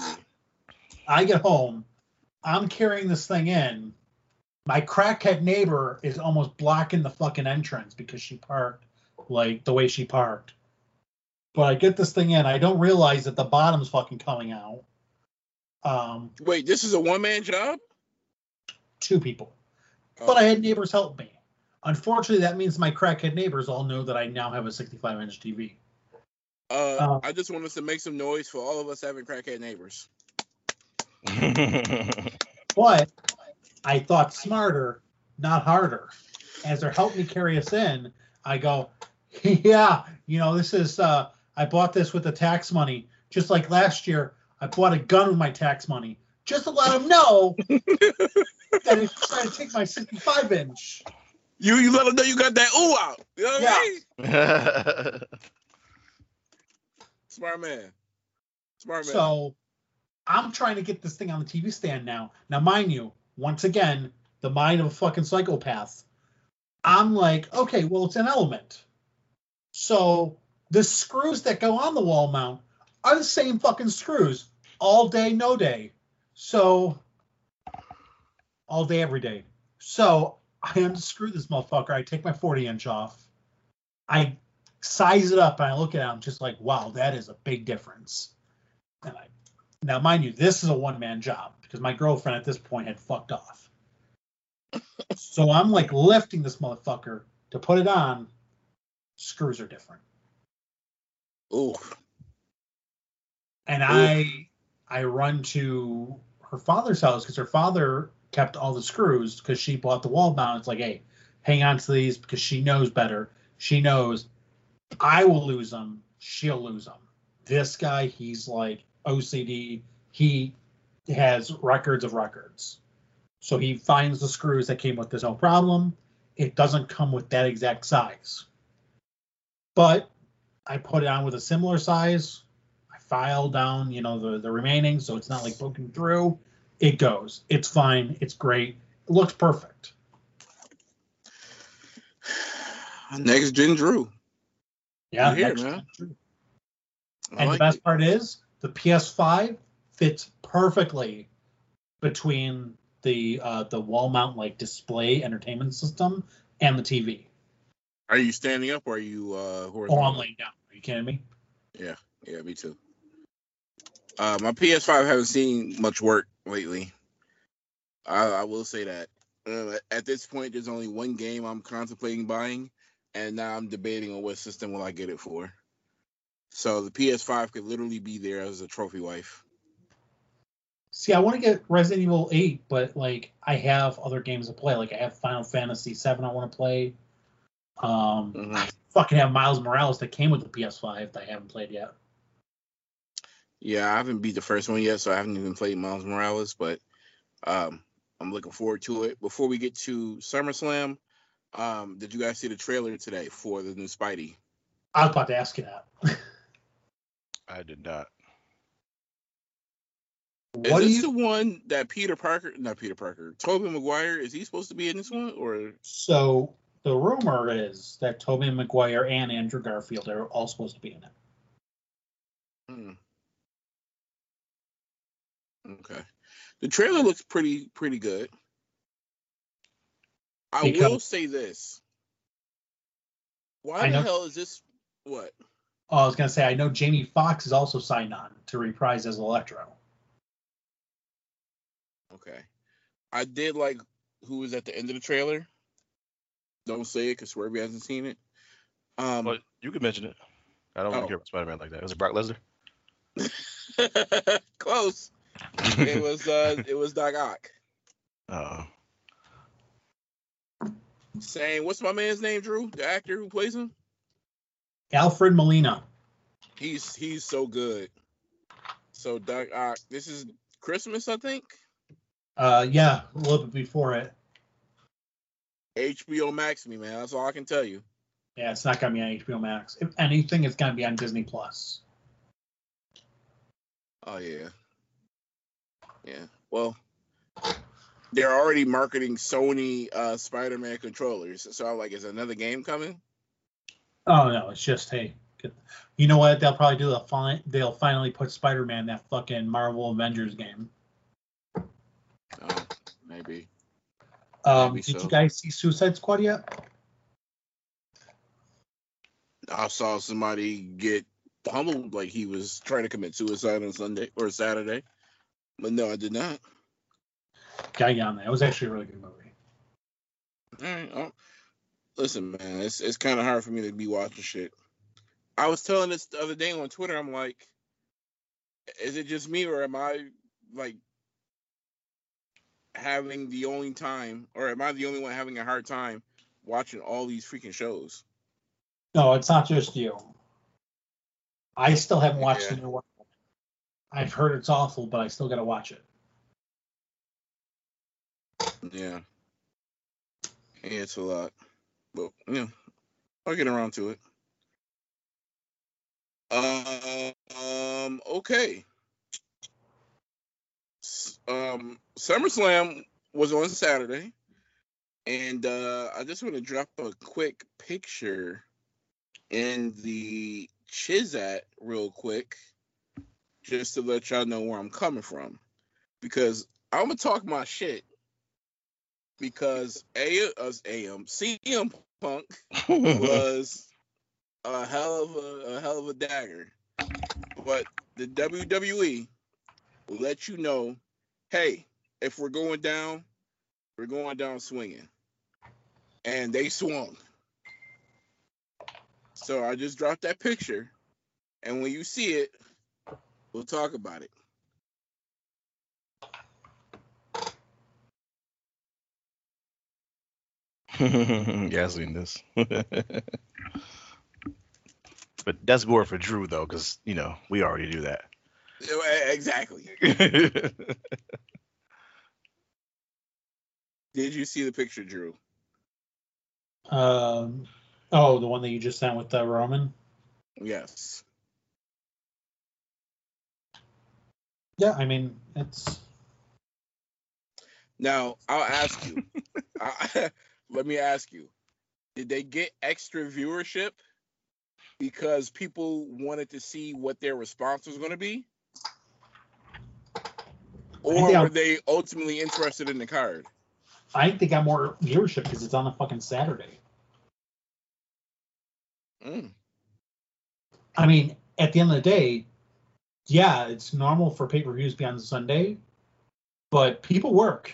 I get home, I'm carrying this thing in. My crackhead neighbor is almost blocking the fucking entrance because she parked like the way she parked. But I get this thing in, I don't realize that the bottom's fucking coming out. Um, Wait, this is a one man job? two people. Oh. But I had neighbors help me. Unfortunately, that means my crackhead neighbors all know that I now have a 65 inch TV. Uh, Um, I just want us to make some noise for all of us having crackhead neighbors. But I thought smarter, not harder. As they're helping me carry us in, I go, yeah, you know, this is uh I bought this with the tax money. Just like last year, I bought a gun with my tax money. Just to let them know that it's trying to take my 65 inch. You you let them know you got that ooh out. You know what I mean? Smart man. Smart man. So I'm trying to get this thing on the TV stand now. Now, mind you, once again, the mind of a fucking psychopath. I'm like, okay, well, it's an element. So the screws that go on the wall mount are the same fucking screws all day, no day. So all day, every day. So I unscrew this motherfucker. I take my 40 inch off. I size it up and I look at it. I'm just like, wow, that is a big difference. And I, now, mind you, this is a one man job because my girlfriend at this point had fucked off. so I'm like lifting this motherfucker to put it on. Screws are different. ooh. and I I run to her father's house because her father kept all the screws because she bought the wall mount. It's like, hey, hang on to these because she knows better. She knows I will lose them. She'll lose them. This guy, he's like OCD. He has records of records. So he finds the screws that came with this no problem. It doesn't come with that exact size. But I put it on with a similar size. I file down, you know, the, the remaining, so it's not like poking through. It goes. It's fine. It's great. It looks perfect. Next gen Drew. Yeah. You hear, next- man. I And like the best it. part is the PS5 fits perfectly between the uh, the wall mount like display entertainment system and the TV. Are you standing up or are you uh Oh, horizontal? I'm laying down. Are you kidding me? Yeah, yeah, me too. Uh, my PS5 haven't seen much work lately. I, I will say that. Uh, at this point, there's only one game I'm contemplating buying, and now I'm debating on what system will I get it for. So the PS5 could literally be there as a trophy wife. See, I want to get Resident Evil 8, but like I have other games to play. Like I have Final Fantasy 7 I want to play. Um, Mhm. I fucking have Miles Morales that came with the PS5 that I haven't played yet. Yeah, I haven't beat the first one yet, so I haven't even played Miles Morales, but um, I'm looking forward to it. Before we get to SummerSlam, um, did you guys see the trailer today for the new Spidey? I was about to ask you that. I did not. Is this you? the one that Peter Parker, not Peter Parker, Tobey Maguire, is he supposed to be in this one? Or So the rumor is that Tobey Maguire and Andrew Garfield are all supposed to be in it. Hmm. Okay. The trailer looks pretty pretty good. I Because- will say this. Why I the know- hell is this what? Oh, I was gonna say I know Jamie Foxx is also signed on to reprise as Electro. Okay. I did like who was at the end of the trailer. Don't say it because Swerve hasn't seen it. Um Well, you could mention it. I don't Oh. really care about Spider Man like that. Was it Brock Lesnar? close. It was uh it was Doc Ock. Uh, Saying what's my man's name, Drew? The actor who plays him? Alfred Molina. He's he's so good. So Doc Ock, this is Christmas, I think. Uh, yeah, a little bit before it. HBO Max me, man. That's all I can tell you. Yeah, it's not gonna be on HBO Max. If anything, it's gonna be on Disney Plus. Oh yeah. Yeah. Well, they're already marketing Sony uh Spider-Man controllers. So I'm like, is another game coming? Oh no, it's just hey, get- you know what? They'll probably do. They'll They'll finally put Spider-Man that fucking Marvel Avengers game. Oh, maybe. Um, Maybe did so. you guys see Suicide Squad yet? I saw somebody get pummeled like he was trying to commit suicide on Sunday or Saturday. But no, I did not. Gotta get on that. It was actually a really good movie. All right. oh, listen, man, it's it's kind of hard for me to be watching shit. I was telling this the other day on Twitter. I'm like, is it just me or am I like having the only time, or am I the only one having a hard time watching all these freaking shows? No, it's not just you. I still haven't watched Yeah. the new one. I've heard it's awful, but I still got to watch it. Yeah. Yeah, it's a lot. But yeah, I'll get around to it. Um, okay. Um, SummerSlam was on Saturday, and uh, I just want to drop a quick picture in the Chizat real quick, just to let y'all know where I'm coming from, because I'm gonna talk my shit. Because A us AM CM Punk was a hell of a, a hell of a dagger, but the WWE will let you know, hey, if we're going down, we're going down swinging, and they swung. So I just dropped that picture, and when you see it, we'll talk about it. yeah, this. but that's more for Drew though, because you know we already do that. Exactly. Did you see the picture, Drew? Um, oh, the one that you just sent with uh, Roman. Yes. Yeah, I mean it's Now I'll ask you. I, let me ask you. Did they get extra viewership because people wanted to see what their response was going to be, or were I'm- they ultimately interested in the card? I think they got more viewership because it's on a fucking Saturday. Mm. I mean, at the end of the day, yeah, it's normal for pay per views to be on Sunday, but people work.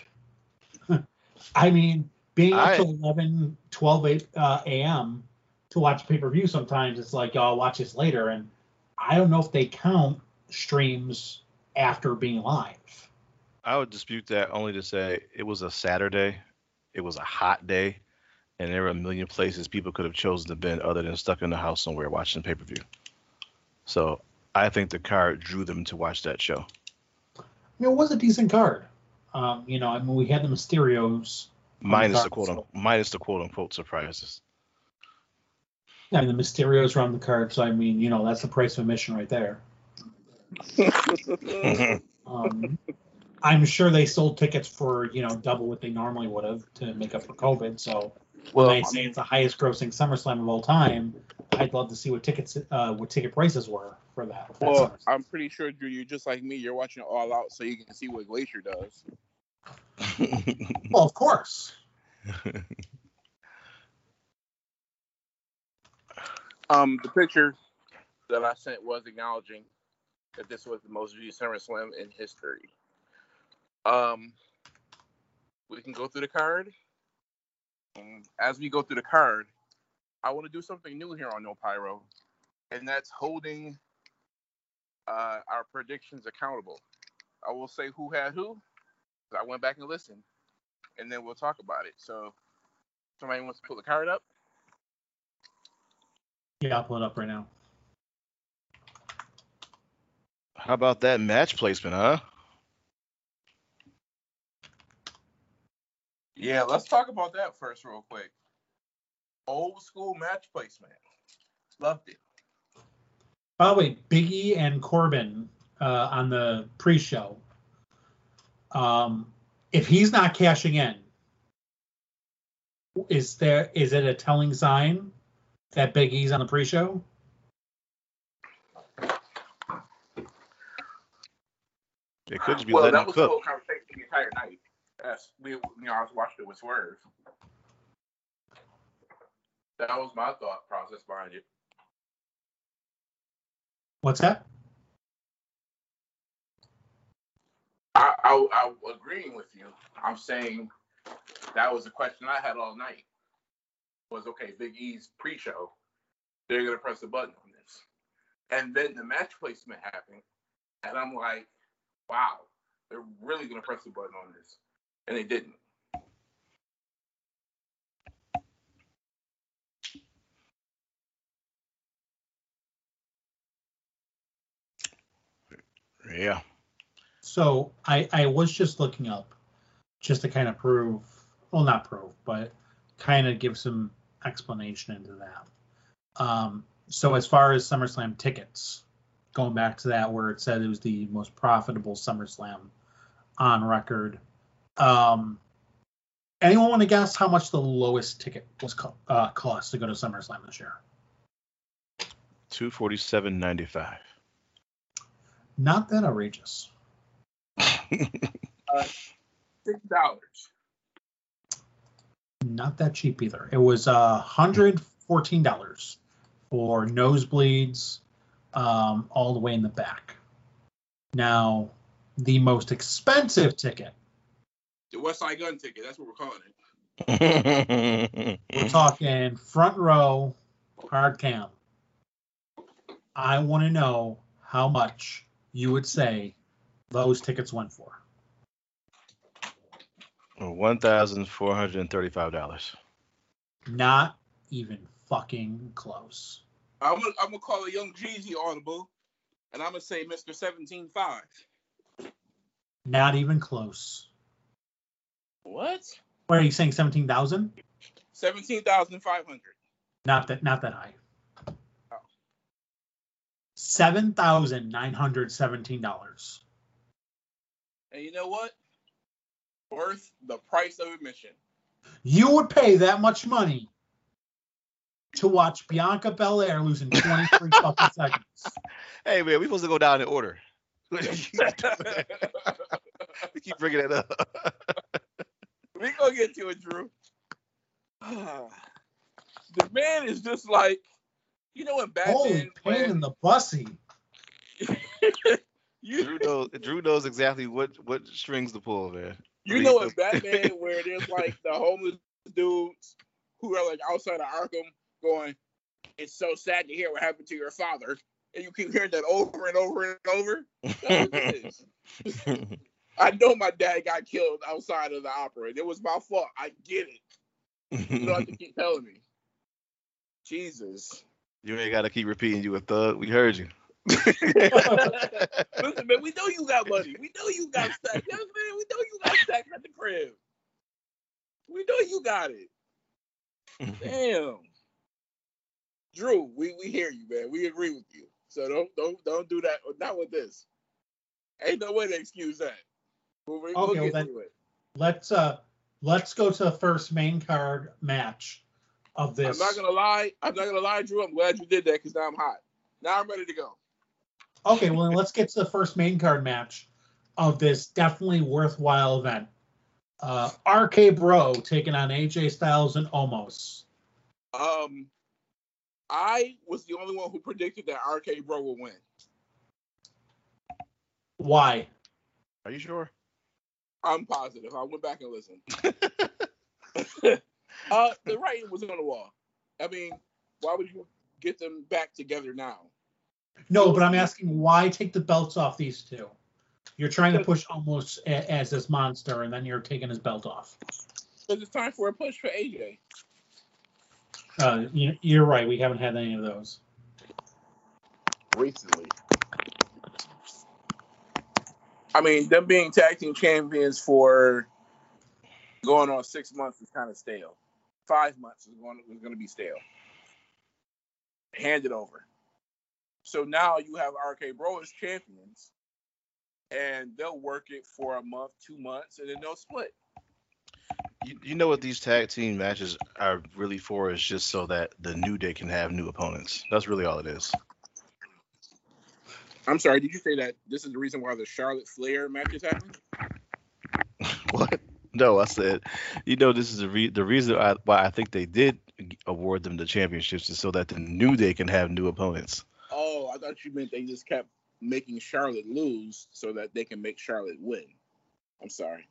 I mean, being up I- till 11, 12 a- uh, a.m. to watch pay per view sometimes it's like, oh, I'll watch this later. And I don't know if they count streams after being live. I would dispute that only to say it was a Saturday, it was a hot day, and there were a million places people could have chosen to been other than stuck in the house somewhere watching pay per view. So I think the card drew them to watch that show. I mean, it was a decent card. Um, you know, I mean, we had the Mysterios. Minus the card, quote so- unquote, minus the quote unquote surprises. I mean, the Mysterios are on the card, so I mean, you know, that's the price of admission right there. Um, I'm sure they sold tickets for you know double what they normally would have to make up for COVID. So when well, they say it's the highest grossing SummerSlam of all time, I'd love to see what tickets uh, what ticket prices were for that. that Well, SummerSlam. I'm pretty sure, Drew, you're just like me. You're watching it All Out so you can see what Glacier does. well, of course. Um, the picture that I sent was acknowledging that this was the most viewed SummerSlam in history. Um, we can go through the card. As we go through the card, I want to do something new here on No Pyro, and that's holding uh, our predictions accountable. I will say who had who. 'cause I went back and listened, and then we'll talk about it. So, somebody wants to pull the card up. Yeah, I'll pull it up right now. How about that match placement, huh? Yeah, let's talk about that first, real quick. Old school match placement. Loved it. By the way, Biggie and Corbin uh, on the pre-show. Um, if he's not cashing in, is there is it a telling sign that Big E's on the pre-show? It could just be well, letting that him was cook. whole conversation the entire night. Yes, we, you know, I was watching it with Swerve. That was my thought process behind it. What's that? I, I, I agreeing with you. I'm saying that was the question I had all night. Was okay, Big E's pre-show. They're gonna press the button on this. And then the match placement happened, and I'm like, wow, they're really gonna press the button on this, and they didn't. Yeah. So I I was just looking up just to kind of prove, well, not prove, but kind of give some explanation into that. Um, so as far as SummerSlam tickets, going back to that where it said it was the most profitable SummerSlam on record. Um, anyone want to guess how much the lowest ticket was co- uh, cost to go to SummerSlam this year? Two forty seven ninety five. Not that outrageous. Six dollars. Not that cheap either. It was uh, hundred fourteen dollars for nosebleeds, um, all the way in the back. Now, the most expensive ticket. The Westside Gunn ticket. That's what we're calling it. We're talking front row, hard cam. I want to know how much you would say those tickets went for. One thousand four hundred and thirty five dollars. Not even fucking close. I'm gonna, I'm gonna call a young Jeezy audible, and I'm gonna say Mr. Seventeen Five. Not even close. What? What are you saying? Seventeen thousand? Seventeen thousand five hundred. Not that. Not that high. Oh. Seven thousand nine hundred seventeen dollars. And you know what? Worth the price of admission. You would pay that much money to watch Bianca Belair losing 23 fucking seconds. Hey man, we supposed to go down in order. we keep bringing it up. We gonna get to it, Drew. the man is just like, you know, when Batman. Holy pain when- in the bussy. you, Drew knows, Drew knows exactly what what strings to pull, man. You know in Batman where there's like the homeless dudes who are like outside of Arkham going, It's so sad to hear what happened to your father. And you keep hearing that over and over and over. That's what it is. I know my dad got killed outside of the opera. and It was my fault. I get it. You don't have to keep telling me. Jesus. you ain't gotta keep repeating you a thug. We heard you. Listen, man, we know you got money. We know you got stacks. Yes, man, we know you got stacks at the crib. We know you got it. Damn. Drew, we, we hear you, man. We agree with you. So don't don't don't do that. Not with this. Ain't no way to excuse that. But we, Okay, we'll well get then- to it. Let's uh let's go to the first main card match of this. I'm not gonna lie. I'm not gonna lie, Drew. I'm glad you did that because now I'm hot. Now I'm ready to go. Okay, well then let's get to the first main card match of this definitely worthwhile event. Uh RK Bro taking on AJ Styles and Omos. Um, I was the only one who predicted that RK Bro would win. Why? Are you sure? I'm positive. I went back and listened. uh, the writing was on the wall. I mean, why would you get them back together now? No, but I'm asking why take the belts off these two? You're trying to push Omos a, as this monster, and then you're taking his belt off. Because it's time for a push for AJ. Uh, you, you're right. We haven't had any of those. recently. I mean, them being tag team champions for going on six months is kind of stale. Five months is going is going to be stale. Hand it over. So now you have RK Bro as champions, and they'll work it for a month, two months, and then they'll split. You, you know what these tag team matches are really for is just so that the new day can have new opponents. That's really all it is. I'm sorry, did you say that this is the reason why the Charlotte Flair match is happening? what? No, I said, you know, this is the, re- the reason I, why I think they did award them the championships is so that the new day can have new opponents. Oh, I thought you meant they just kept making Charlotte lose so that they can make Charlotte win. I'm sorry.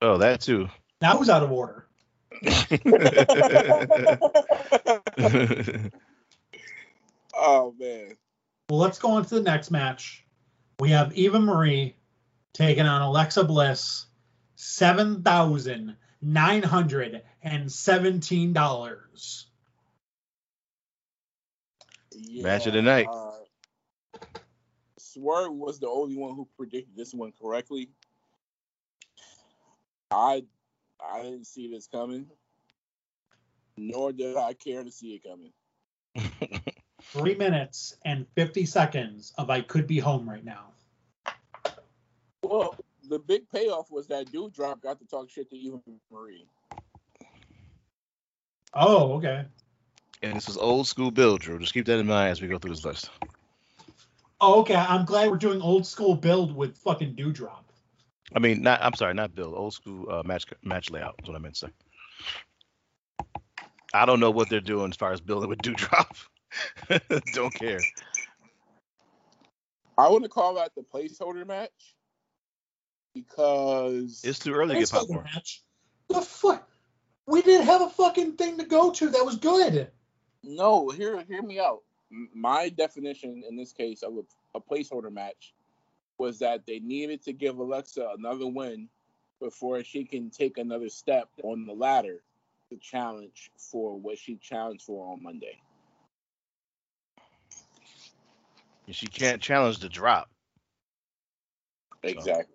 Oh, that too. That was out of order. oh man. Well, let's go on to the next match. We have Eva Marie taking on Alexa Bliss, seven thousand nine hundred and seventeen dollars. Match of the night. Uh, Swerve was the only one who predicted this one correctly. I I didn't see this coming, nor did I care to see it coming. Three minutes and fifty seconds of I could be home right now. Well, the big payoff was that Doudrop got to talk shit to Eva Marie. Oh, okay. and this is old school build, Drew. Just keep that in mind as we go through this list. Oh, okay. I'm glad we're doing old school build with fucking Doudrop. I mean, not. I'm sorry, not build. Old school uh, match match layout is what I meant to say. I don't know what they're doing as far as building with Doudrop. don't care. I want to call that the placeholder match because It's too early to get Let's the popcorn. match. The fuck? We didn't have a fucking thing to go to that was good. No, hear hear me out. My definition in this case of a, a placeholder match was that they needed to give Alexa another win before she can take another step on the ladder to challenge for what she challenged for on Monday. And She can't challenge the drop. Exactly.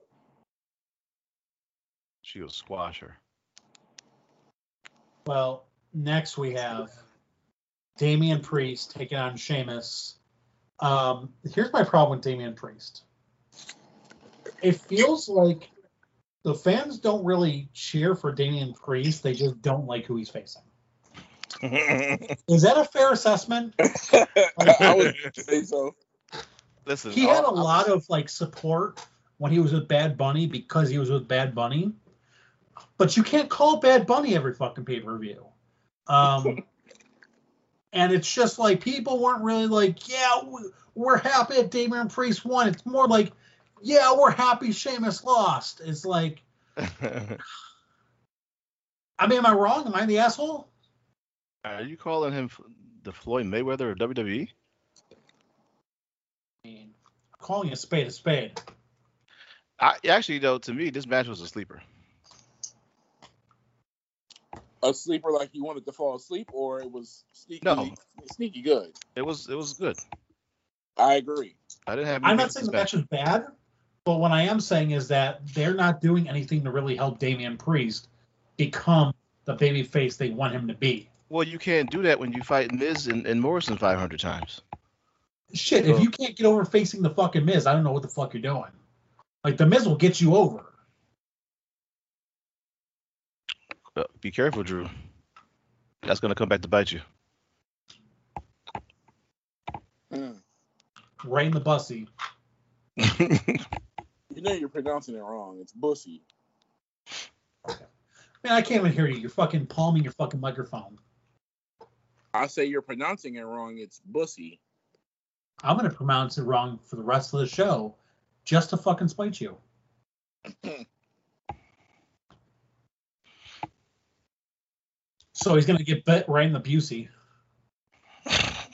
She will squash her. Well, next we have Damian Priest taking on Sheamus. Um, here's my problem with Damian Priest. It feels like the fans don't really cheer for Damian Priest. They just don't like who he's facing. Is that a fair assessment? I would say so. Listen, He had a all- lot of like support when he was with Bad Bunny because he was with Bad Bunny. But you can't call Bad Bunny every fucking pay per view. Um, and it's just like people weren't really like, yeah, we- we're happy that Damian Priest won. It's more like, yeah, we're happy Sheamus lost. It's like, I mean, am I wrong? Am I the asshole? Are you calling him the Floyd Mayweather of? WWE? I mean, calling a spade a spade. I actually though, to me, this match was a sleeper. A sleeper like you wanted to fall asleep, or it was sneaky, No. sneaky good. It was it was good. I agree. I didn't have. I'm not saying this the match is bad, but what I am saying is that they're not doing anything to really help Damian Priest become the baby face they want him to be. Well, you can't do that when you fight Miz and, and Morrison 500 times. Shit, if you can't get over facing the fucking Miz, I don't know what the fuck you're doing. Like the Miz will get you over. Uh, be careful, Drew. That's gonna come back to bite you. Hmm. Right in the bussy. You know you're pronouncing it wrong. It's bussy. Man, I can't even hear you. You're fucking palming your fucking microphone. I say you're pronouncing it wrong. It's bussy. I'm gonna pronounce it wrong for the rest of the show, just to fucking spite you. so he's gonna get bit right in the Busey.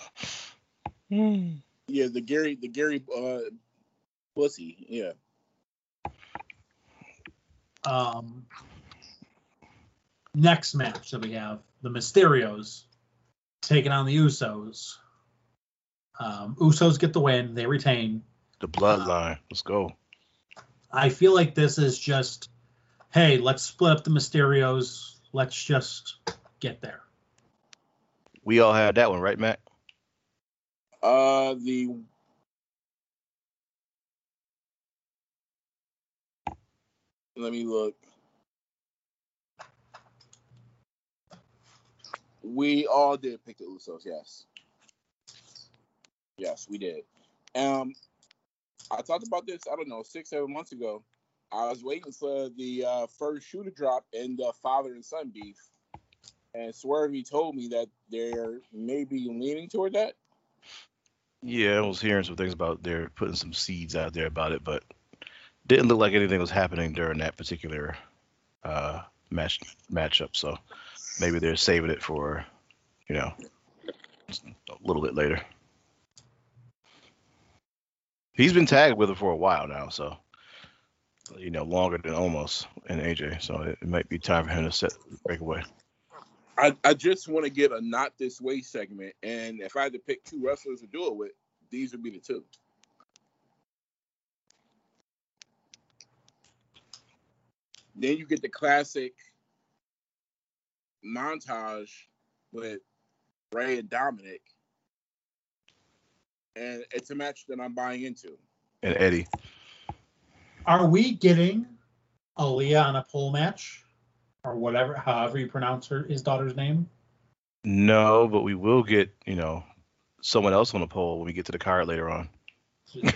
Yeah, the Gary, the Gary, uh, bussy. Yeah. Um, next match that we have the Mysterios taking on the Usos. Um, Usos get the win, they retain. the bloodline. Let's go. I feel like this is just, hey, let's split up the Mysterios. Let's just get there. We all had that one, right, Matt? Uh, the let me look. We all did pick the Usos. Yes. Yes, we did. Um, I talked about this. I don't know six, seven months ago. I was waiting for the uh, first shoe to drop in the father and son beef, and Swervey told me that they're maybe leaning toward that. Yeah, I was hearing some things about they're putting some seeds out there about it, but didn't look like anything was happening during that particular uh, match matchup. So maybe they're saving it for, you know, a little bit later. He's been tagged with her for a while now, so you know, longer than Omos in AJ. So it, it might be time for him to set break away. I, I just want to get a not this way segment, and if I had to pick two wrestlers to do it with, these would be the two. Then you get the classic montage with Ray and Dominic, and it's a match that I'm buying into. And Eddie. Are we getting Aaliyah on a pole match, or whatever, however you pronounce her his daughter's name? No, but we will get you know someone else on the pole when we get to the card later on.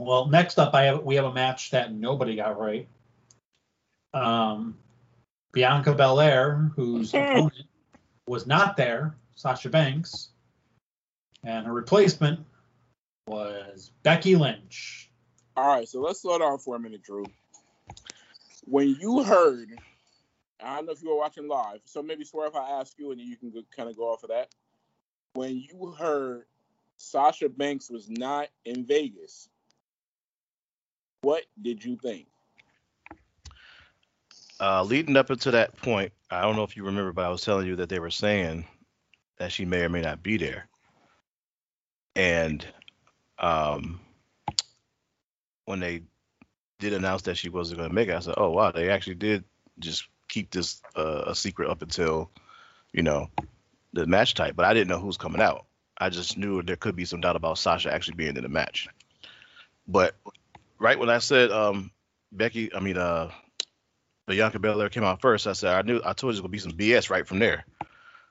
Well, next up, I have we have a match that nobody got right. Um, Bianca Belair, whose opponent was not there, Sasha Banks, and her replacement was Becky Lynch. All right, so let's slow down for a minute, Drew. When you heard, I don't know if you were watching live, so maybe swear if I ask you and you can kind of go off of that. When you heard Sasha Banks was not in Vegas, what did you think? Uh, leading up until that point, I don't know if you remember, but I was telling you that they were saying that she may or may not be there. And um, when they did announce that she wasn't going to make it, I said, "Oh wow, they actually did just keep this uh, a secret up until, you know, the match type." But I didn't know who's coming out. I just knew there could be some doubt about Sasha actually being in the match. But right when I said um, Becky, I mean uh, Bianca Belair came out first, I said I knew I told you it was gonna be some BS right from there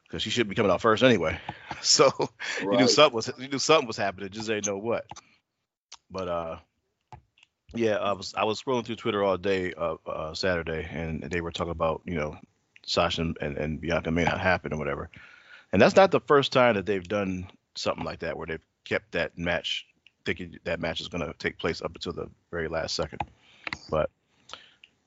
because she should be coming out first anyway. So you knew something was you knew something was happening, just ain't know what. But uh, yeah, I was I was scrolling through Twitter all day uh, uh Saturday, and they were talking about you know Sasha and, and Bianca may not happen or whatever. And that's not the first time that they've done something like that where they've kept that match thinking that match is going to take place up until the very last second. But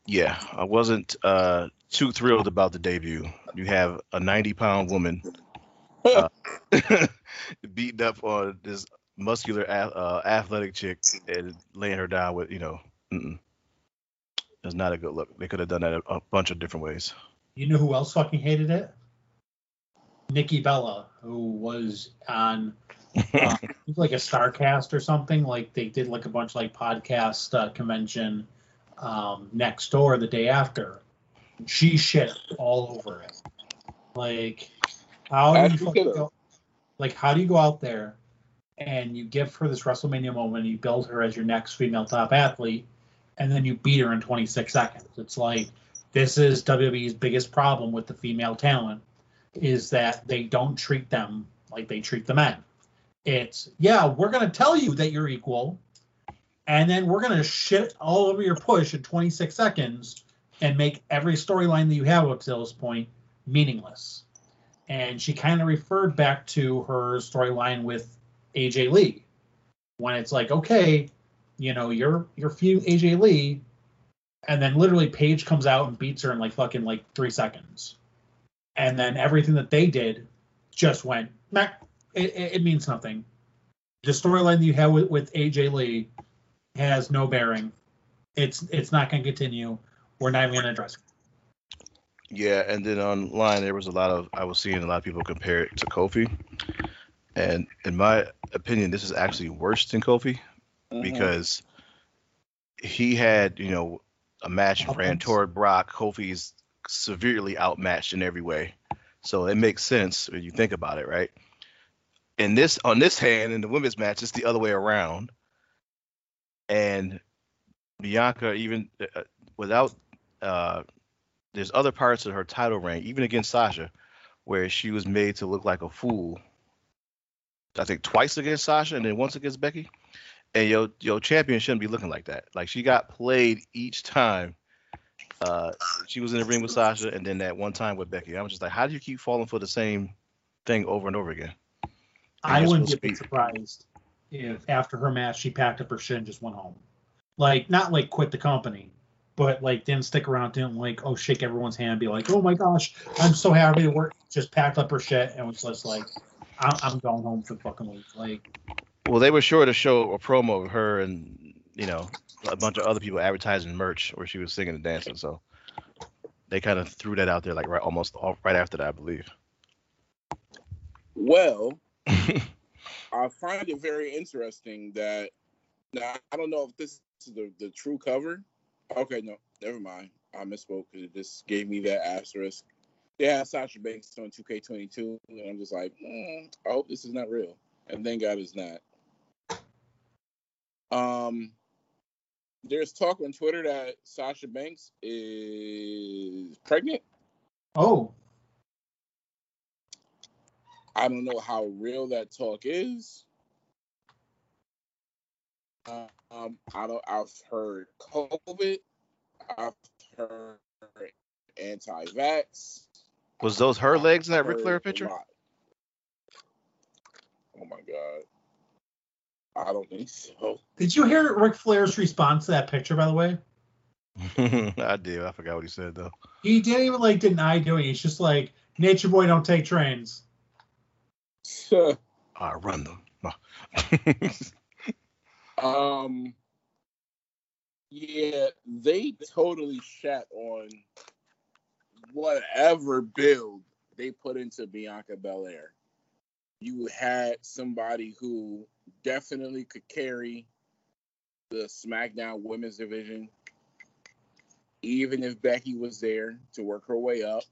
yeah, I wasn't uh, too thrilled about the debut. You have a 90 pound woman uh, beating up on this muscular uh, athletic chick and laying her down with, you know, mm-mm. it's not a good look. They could have done that a, a bunch of different ways. You know who else fucking hated it? Nikki Bella, who was on uh, like a Starcast or something. Like they did like a bunch of like podcast uh, convention um, next door the day after. She shit all over it. Like how do you go, like how do you go out there and you give her this WrestleMania moment, you build her as your next female top athlete, and then you beat her in 26 seconds? It's like this is WWE's biggest problem with the female talent is that they don't treat them like they treat the men. It's yeah, we're gonna tell you that you're equal, and then we're gonna shit all over your push in 26 seconds and make every storyline that you have up to this point meaningless. And she kind of referred back to her storyline with AJ Lee, when it's like, okay, you know, you're you're few AJ Lee, and then literally Paige comes out and beats her in like fucking like three seconds, and then everything that they did just went it, it means nothing. The storyline that you have with, with AJ Lee has no bearing. It's it's not going to continue. We're not even going to address it. Yeah, and then online there was a lot of I was seeing a lot of people compare it to Kofi, and in my opinion, this is actually worse than Kofi mm-hmm. because he had you know a match ran toward Brock. Kofi's severely outmatched in every way, so it makes sense when you think about it, right? in this on this hand in the women's match, it's the other way around. And Bianca, even uh, uh, without, uh, there's other parts of her title reign, even against Sasha, where she was made to look like a fool. I think twice against Sasha and then once against Becky. And your your champion shouldn't be looking like that. Like she got played each time. Uh, she was in the ring with Sasha, and then that one time with Becky. I was just like, how do you keep falling for the same thing over and over again? I wouldn't be surprised if after her match she packed up her shit and just went home. Like not like quit the company, but like didn't stick around, didn't like oh shake everyone's hand, be like oh my gosh I'm so happy to work. Just packed up her shit and was just like I'm, I'm going home for the fucking week. Like, Well, they were sure to show a promo of her and you know a bunch of other people advertising merch where she was singing and dancing. So they kind of threw that out there like right almost all, right after that, I believe. Well, I find it very interesting that now I don't know if this is the, the true cover. Okay, no, never mind. I misspoke because it just gave me that asterisk. Yeah, Sasha Banks on 2K22, and I'm just like, mm, I hope this is not real. And thank God it's not. Um, there's talk on Twitter that Sasha Banks is pregnant. oh, I don't know how real that talk is. Um, I don't. I've heard COVID. I've heard anti-vax. Was those her legs in that I've Ric Flair picture? Oh my god! I don't think so. did you hear Ric Flair's response to that picture? By the way, I did. I forgot what he said though. he didn't even like deny doing. it. He's just like, "Nature Boy don't take trains." I run them. Um. Yeah, they totally shat on whatever build they put into Bianca Belair. You had somebody who definitely could carry the SmackDown women's division, even if Becky was there to work her way up.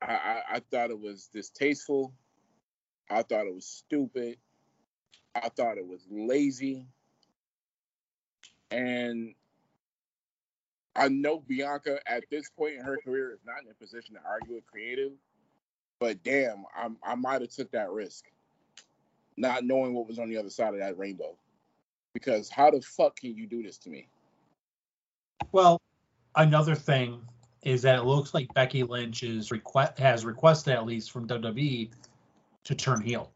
I, I, I thought it was distasteful. I thought it was stupid. I thought it was lazy. And I know Bianca at this point in her career is not in a position to argue with creative, but damn, I'm, I might have took that risk, not knowing what was on the other side of that rainbow. Because how the fuck can you do this to me? Well, another thing is that it looks like Becky Lynch is request has requested at least from WWE to turn heel.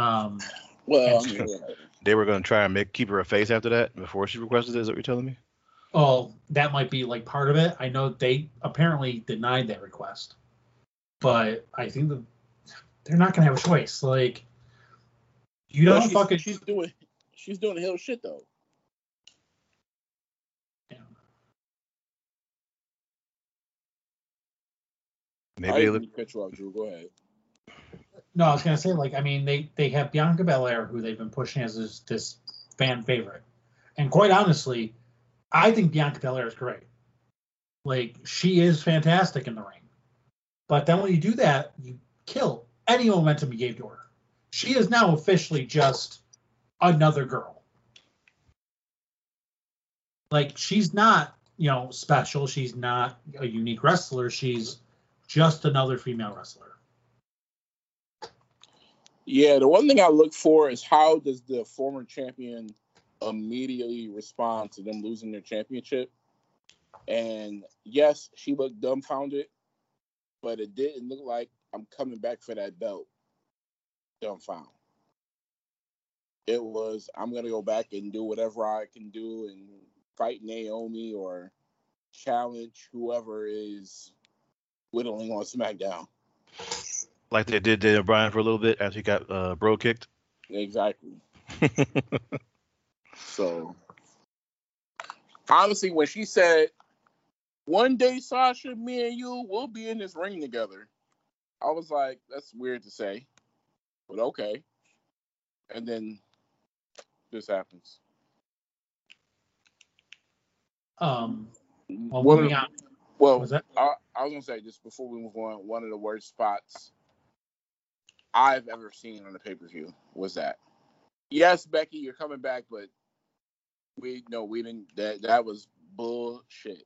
Um, Well, I That's mean, whatever. They were gonna try and make keep her a face after that before she requested it. Is that what you're telling me? oh, that might be like part of it. I know they apparently denied that request, but I think that they're not gonna have a choice. Like, you But don't she's, fucking. she's doing she's doing hill shit though. Maybe I they didn't look. cut you off, Drew. Go ahead. No, I was gonna say like I mean they they have Bianca Belair who they've been pushing as this, this fan favorite, and quite honestly, I think Bianca Belair is great. Like she is fantastic in the ring, but then when you do that, you kill any momentum you gave to her. She is now officially just another girl. Like she's not you know special. She's not a unique wrestler. She's just another female wrestler. Yeah, the one thing I look for is how does the former champion immediately respond to them losing their championship? And yes, she looked dumbfounded, but it didn't look like I'm coming back for that belt. Dumbfounded. It was I'm gonna go back and do whatever I can do and fight Naomi or challenge whoever is whittling on SmackDown. Like they did Daniel Bryan for a little bit after he got uh, bro kicked. Exactly. So honestly, when she said, "One day, Sasha, me and you will be in this ring together," I was like, "That's weird to say, but okay." And then this happens. Um, well, One moving the- on. well, Was that? I, I was gonna say just before we move on, one of the worst spots I've ever seen on the pay per view was that. Yes, Becky, you're coming back, but we no, we didn't. That that was bullshit.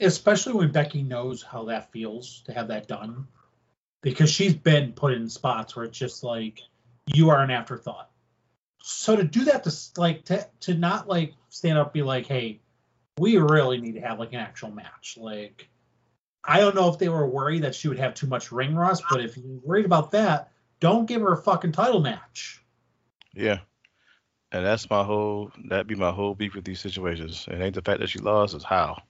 especially when Becky knows how that feels to have that done, because she's been put in spots where it's just like you are an afterthought. So to do that, to like to to not like stand up, be like, hey, we really need to have like an actual match. Like, I don't know if they were worried that she would have too much ring rust, but if you're worried about that, don't give her a fucking title match. Yeah. And that's my whole that'd be my whole beef with these situations. It ain't the fact that she lost, it's how.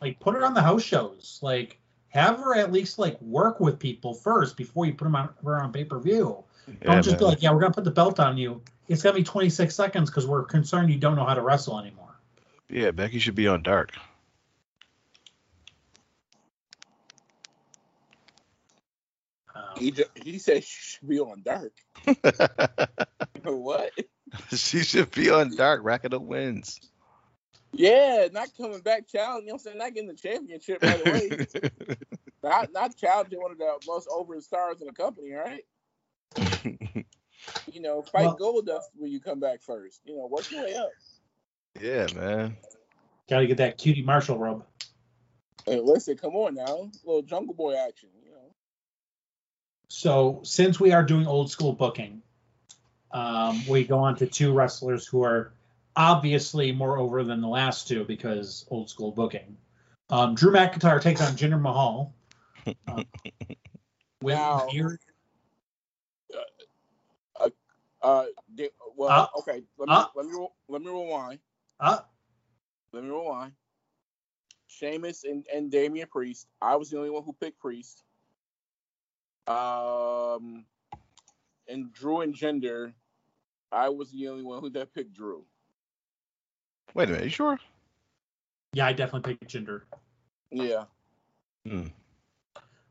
Like put her on the house shows. Like have her at least like work with people first before you put them on her on pay per view. Yeah, Don't just be like, yeah, we're gonna put the belt on you. It's gonna be 26 seconds because we're concerned you don't know how to wrestle anymore. yeah, Becky should be on Dark. He, ju- he said she should be on dark. what? she should be on Dark, racking up wins. Yeah, not coming back challenging. You know what I'm saying? Not getting the championship right away. not not challenging one of the most over stars in the company, right? You know, fight Well- Goldust when you come back first. You know, work your way up. yeah, man. Gotta get that QT Marshall rub. Hey, listen, come on now, little Jungle Boy action. You know, So since we are doing old school booking, um, we go on to two wrestlers who are obviously more over than the last two because old school booking. Um, Drew McIntyre takes on Jinder Mahal. Um, with Now- Veer- uh, di- well, Uh, okay. Let me uh. let me let me rewind. uh, Let me rewind. Sheamus and, and Damian Priest. I was the only one who picked Priest. Um, and Drew and Jinder. I was the only one who that picked Drew. Wait a minute, you sure? yeah, I definitely picked Jinder. Yeah. Hmm.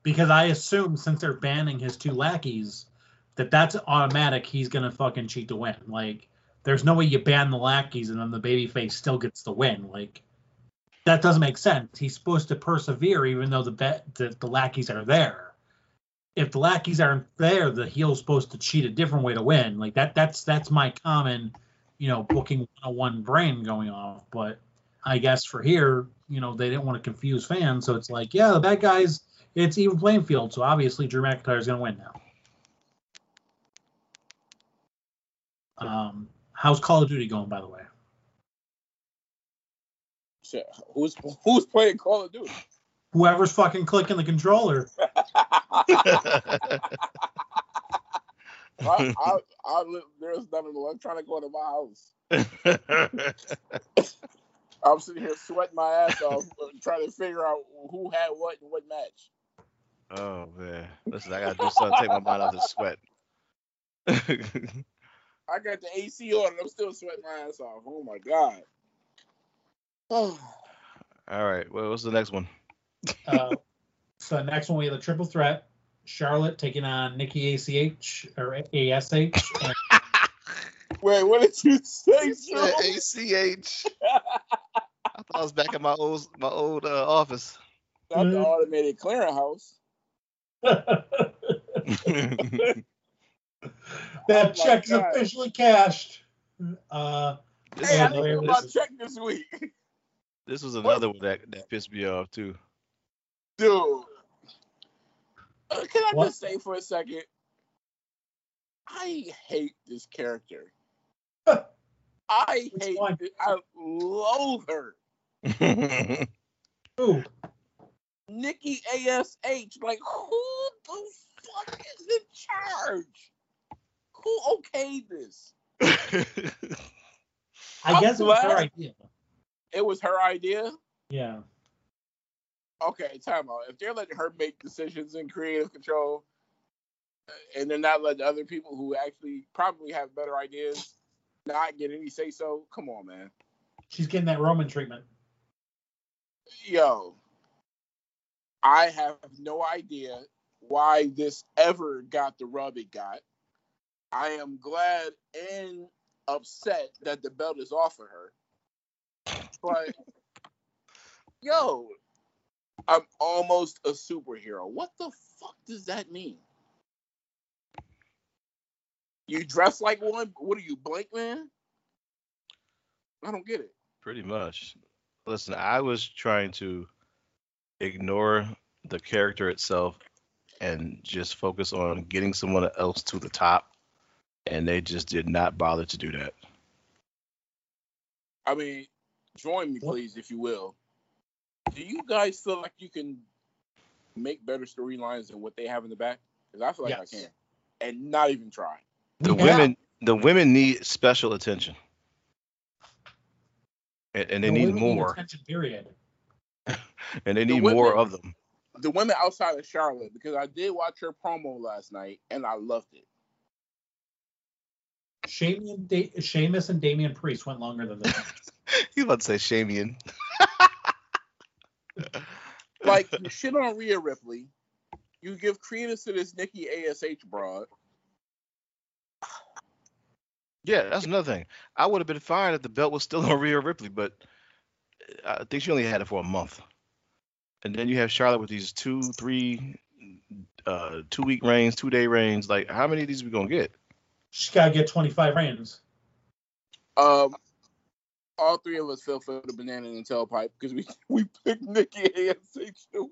because I assume since they're banning his two lackeys, that that's automatic. He's gonna fucking cheat to win. Like, there's no way you ban the lackeys and then the babyface still gets the win. Like, that doesn't make sense. He's supposed to persevere even though the bet the, the lackeys are there. If the lackeys aren't there, the heel's supposed to cheat a different way to win. Like that that's that's my common, you know, booking 101 brain going off. But I guess for here, you know, they didn't want to confuse fans, so it's like, yeah, the bad guys, it's even playing field. So obviously Drew McIntyre is gonna win now. Um, how's Call of Duty going, by the way? Shit, Who's who's playing Call of Duty? Whoever's fucking clicking the controller. I, I, I, li- there's nothing. I'm trying to go to my house. I'm sitting here sweating my ass off, trying to figure out who had what and what match. oh man, listen, I gotta do something to take my mind off the sweat. I got the AC on and I'm still sweating my ass off. Oh my god. Oh, All right, well, what's the next one? Uh, so next one we have the triple threat: Charlotte taking on Nikki ACH or ASH. And wait, what did you say, Yeah, ACH. I thought I was back at my old my old uh, office. Not the automated clearinghouse. that Oh my check's God. officially cashed. Uh, this, Hey, I Yeah, was, didn't get my check this week, this was another one that, that pissed me off too. Dude. Uh, can I What? just say for a second? I hate this character. I Which hate. one? it. I loathe her. ooh, Nikki Ash. Like, who the fuck is in charge? Who okayed this? I I'm guess it was her idea. It was her idea. Yeah. Okay, time out. If they're letting her make decisions in creative control, uh, and they're not letting other people who actually probably have better ideas not get any say so, come on, man. She's getting that Roman treatment. Yo, I have no idea why this ever got the rub it got. I am glad and upset that the belt is off of her. But yo, I'm almost a superhero. What the fuck does that mean? You dress like one? What are you, Blake man? I don't get it. Pretty much. Listen, I was trying to ignore the character itself and just focus on getting someone else to the top, and they just did not bother to do that. I mean, join me, please, if you will. Do you guys feel like you can make better storylines than what they have in the back? Because I feel like Yes. I can, and not even try. The We women, the women need special attention, and, and they The need women more. attention, period. and they The need women- more of them. The women outside of Charlotte, because I did watch her promo last night and I loved it. Shamian, da- Sheamus and Damian Priest went longer than this. You about to say Shamian? Like you shit on Rhea Ripley, you give credence to this Nikki Ash broad. Yeah, that's another thing. I would have been fine if the belt was still on Rhea Ripley, but I think she only had it for a month. And then you have Charlotte with these two, three, uh, two week reigns, two day reigns. Like, how many of these are we gonna get? She's got to get 25 reigns. Um, all three of us fell for the banana and tailpipe because we we picked Nikki Ash to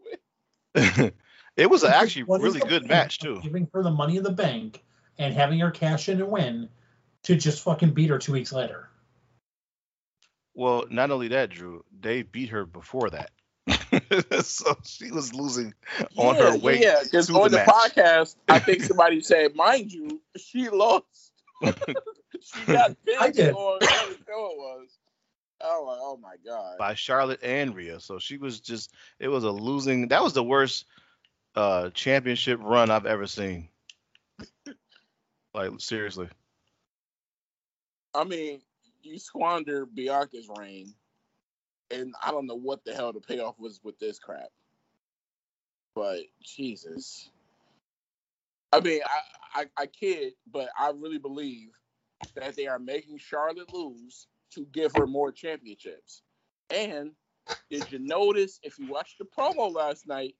win. it was actually What is really good match too. Giving her the money in the bank and having her cash in and win to just fucking beat her two weeks later. Well, not only that, Drew, they beat her before that. so she was losing on her way Yeah, because to on the the, podcast, I think somebody said, mind you, she lost. she got pinned I did. on whatever show it was. Oh, my- oh my god. by Charlotte and Rhea. So she was just it was a losing that was the worst uh championship run I've ever seen. Like seriously. I mean, you squander Bianca's reign, and I don't know what the hell the payoff was with this crap. But Jesus, I mean, I, I I kid, but I really believe that they are making Charlotte lose to give her more championships. And did you notice if you watched the promo last night,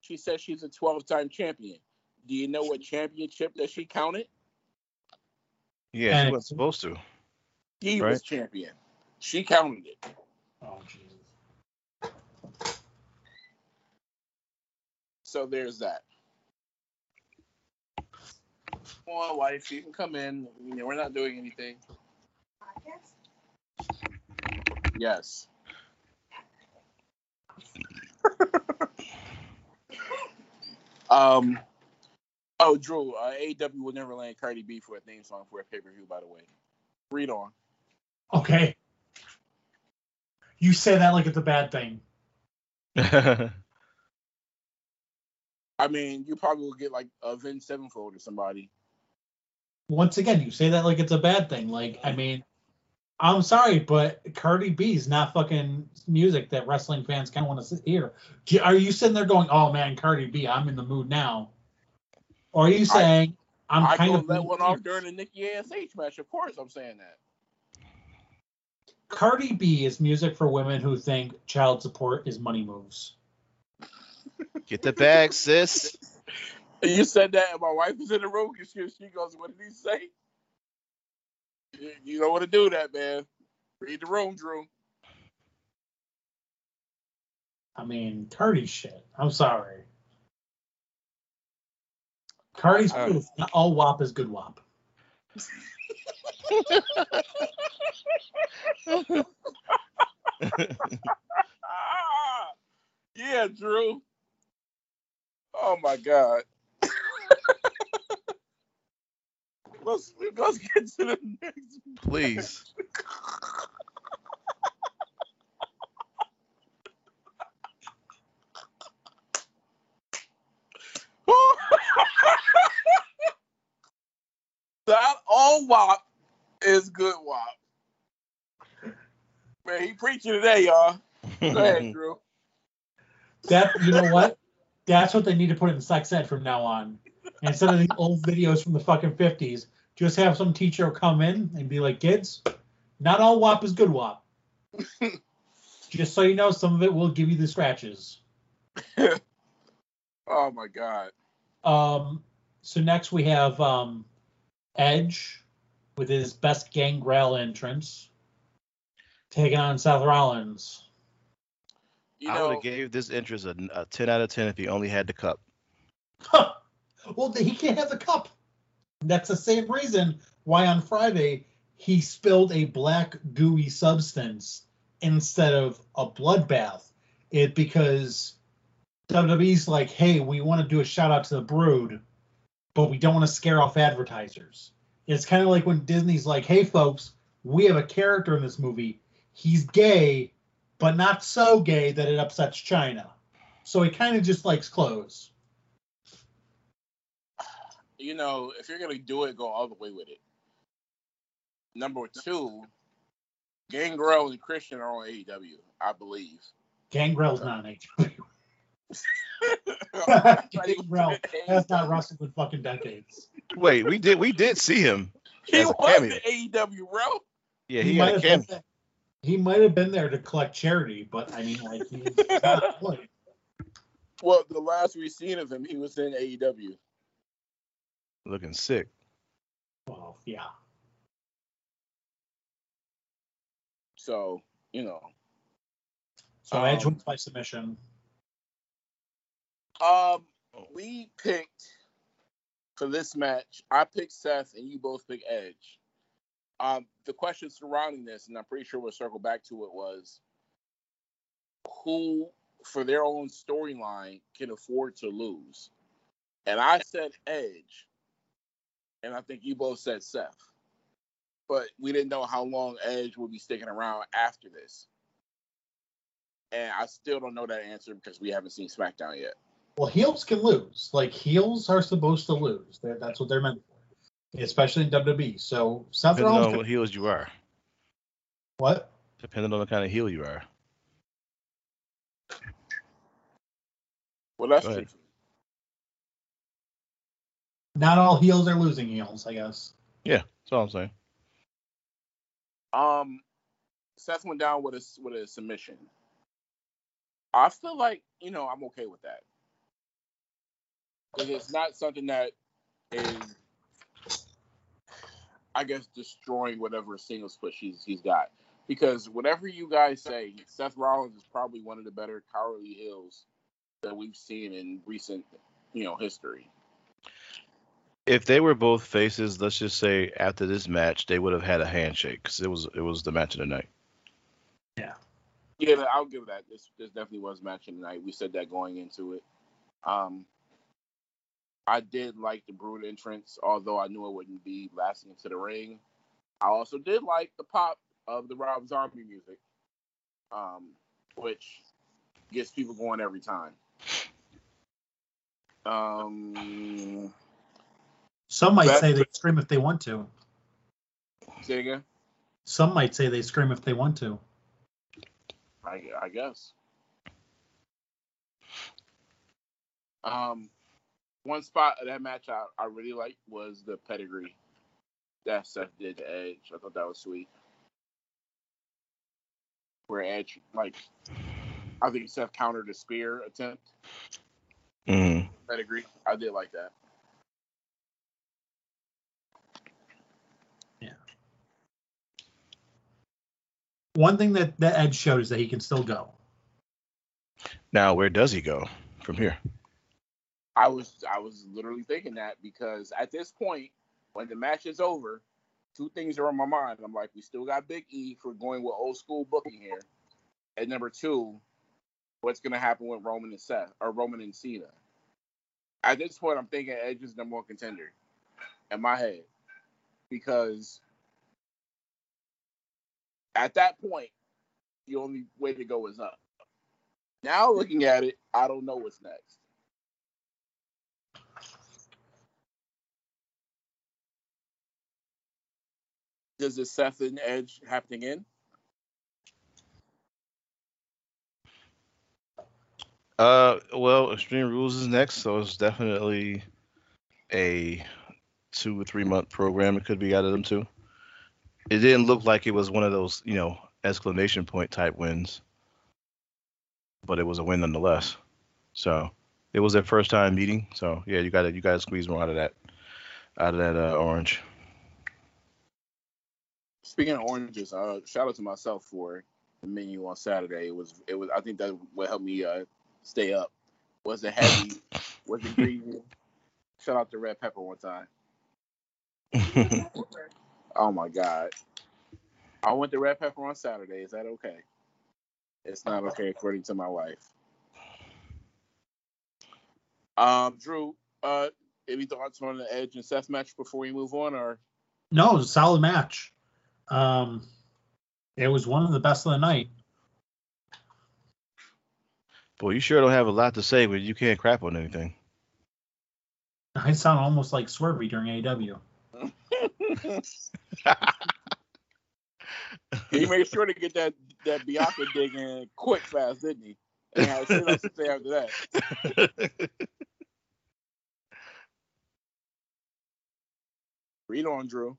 she said she's a 12-time champion. Do you know what championship that she counted? Yeah, she wasn't supposed to. He Right. was champion. She counted it. Oh, Jesus. So there's that. Come on, wife, you can come in. You know, we're not doing anything. Yes. um. Oh, Drew. Uh, AEW will never land Cardi B for a theme song for a pay per view. By the way, read on. Okay. You say that like it's a bad thing. I mean, you probably will get like Avenged Sevenfold or somebody. Once again, you say that like it's a bad thing. Like, I mean, I'm sorry, but Cardi B is not fucking music that wrestling fans kind of want to hear. Do- Are you sitting there going, "Oh man, Cardi B, I'm in the mood now," or are you saying, "I'm I kind of let one off during the Nikki Ash match. Of course, I'm saying that. Cardi B is music for women who think child support is money moves. Get the bag, sis. You said that, and my wife was in the room. and She, she goes, "What did he say?" You, you don't want to do that, man. Read the room, Drew. I mean, Cardi shit. I'm sorry. Cardi's Uh, proof. Not all WAP is good WAP. Ah, yeah, Drew. Oh my God. Let's let's get to the next. Please. that all WAP is good WAP. Man, he preaching today, y'all. Go ahead, Drew. That you know what? That's what they need to put in sex ed from now on. Instead of the old videos from the fucking fifties, just have some teacher come in and be like, "Kids, not all WAP is good WAP." just so you know, some of it will give you the scratches. Oh my God. Um, so next we have um, Edge with his best Gangrel entrance, taking on Seth Rollins. You I would have gave this entrance a, a 10 out of 10 if he only had the cup. well, he can't have the cup. That's the same reason why on Friday he spilled a black gooey substance instead of a bloodbath. It because WWE's like, hey, we want to do a shout out to the Brood, but we don't want to scare off advertisers. It's kind of like when Disney's like, hey, folks, we have a character in this movie. He's gay, but not so gay that it upsets China. So he kind of just likes clothes. You know, if you're gonna do it, go all the way with it. Number two, Gangrel and Christian are on AEW, I believe. Gangrel's not an AEW. Gangrel has not wrestled in fucking decades. Wait, we did we did see him. He as a was cameo. in AEW, bro. Yeah, he, might had a have been cameo. there- He might have been there to collect charity, but I mean, like, he's not playing. Well, the last we've seen of him, he was in AEW. Looking sick. Well, yeah. So, you know. So Um, Edge wins by submission. Um, we picked for this match. I picked Seth, and you both picked Edge. Um, the question surrounding this, and I'm pretty sure we'll circle back to it, was who, for their own storyline, can afford to lose. And I said Edge, and I think you both said Seth. But we didn't know how long Edge would be sticking around after this. And I still don't know that answer because we haven't seen SmackDown yet. Well, heels can lose. Like heels are supposed to lose. They're, that's what they're meant for, especially in WWE. So Seth Depending Rollins. on can- what heels you are. what? Depending on the kind of heel you are. Well, that's true. Ahead. Not all heels are losing heels, I guess. Yeah, that's all I'm saying. Um, Seth went down with a with a submission. I feel like you know I'm okay with that because it's not something that is, I guess, destroying whatever singles push he's he's got. Because whatever you guys say, Seth Rollins is probably one of the better cowardly heels that we've seen in recent, you know, history. If they were both faces, let's just say after this match, they would have had a handshake because it was it was the match of the night. Yeah, Yeah, I'll give that. This this definitely was match of the night. We said that going into it. Um, I did like the Brood entrance, although I knew it wouldn't be lasting into the ring. I also did like the pop of the Rob Zombie music, um, which gets people going every time. Um, Some might That- say they scream if they want to. say it again. Some might say they scream if they want to. I, I guess. Um, one spot of that match I, I really liked was the pedigree that Seth did to Edge. I thought that was sweet. Where Edge, like, I think Seth countered a spear attempt. Mm. Pedigree. I did like that. One thing that, that Edge showed is that he can still go. Now, where does he go from here? I was I was literally thinking that because at this point, when the match is over, two things are on my mind. I'm like, we still got Big E for going with old school booking here, and number two, what's gonna happen with Roman and Seth or Roman and Cena? At this point, I'm thinking Edge is number one contender in my head because at that point, the only way to go is up. Now looking at it, I don't know what's next. Does the Seth and Edge happening in? Uh, well, Extreme Rules is next, so it's definitely a two or three month program. It could be out of them too. It didn't look like it was one of those, you know, exclamation point type wins, but it was a win nonetheless. So it was their first time meeting. So yeah, you got to you got to squeeze more out of that, out of that uh, orange. Speaking of oranges, uh, shout out to myself for the menu on Saturday. It was it was I think that what helped me uh, stay up. Was it heavy? was it greasy? Shout out to Red Pepper one time. Oh my god. I went to Red Pepper on Saturday. Is that okay? It's not okay according to my wife. Um, Drew, uh, any thoughts on the Edge and Seth match before we move on, or No, it was a solid match. Um, it was one of the best of the night. Boy, you sure don't have a lot to say when you can't crap on anything. I sound almost like Swervy during AEW. he made sure to get that that Bianca dig in quick fast, didn't he? And had shit else to say after that. Read on, Drew.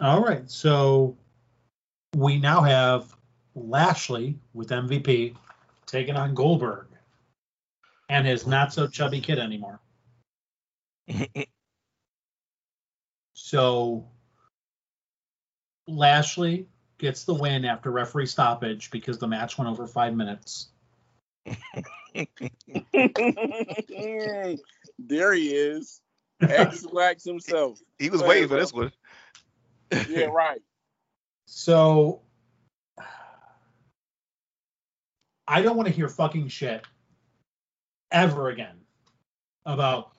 All right, so we now have Lashley with MVP taking on Goldberg and his not so chubby kid anymore. so Lashley gets the win after referee stoppage because the match went over five minutes. there he is. X Wax himself. He was waiting for this one. Yeah, right. So I don't want to hear fucking shit ever again about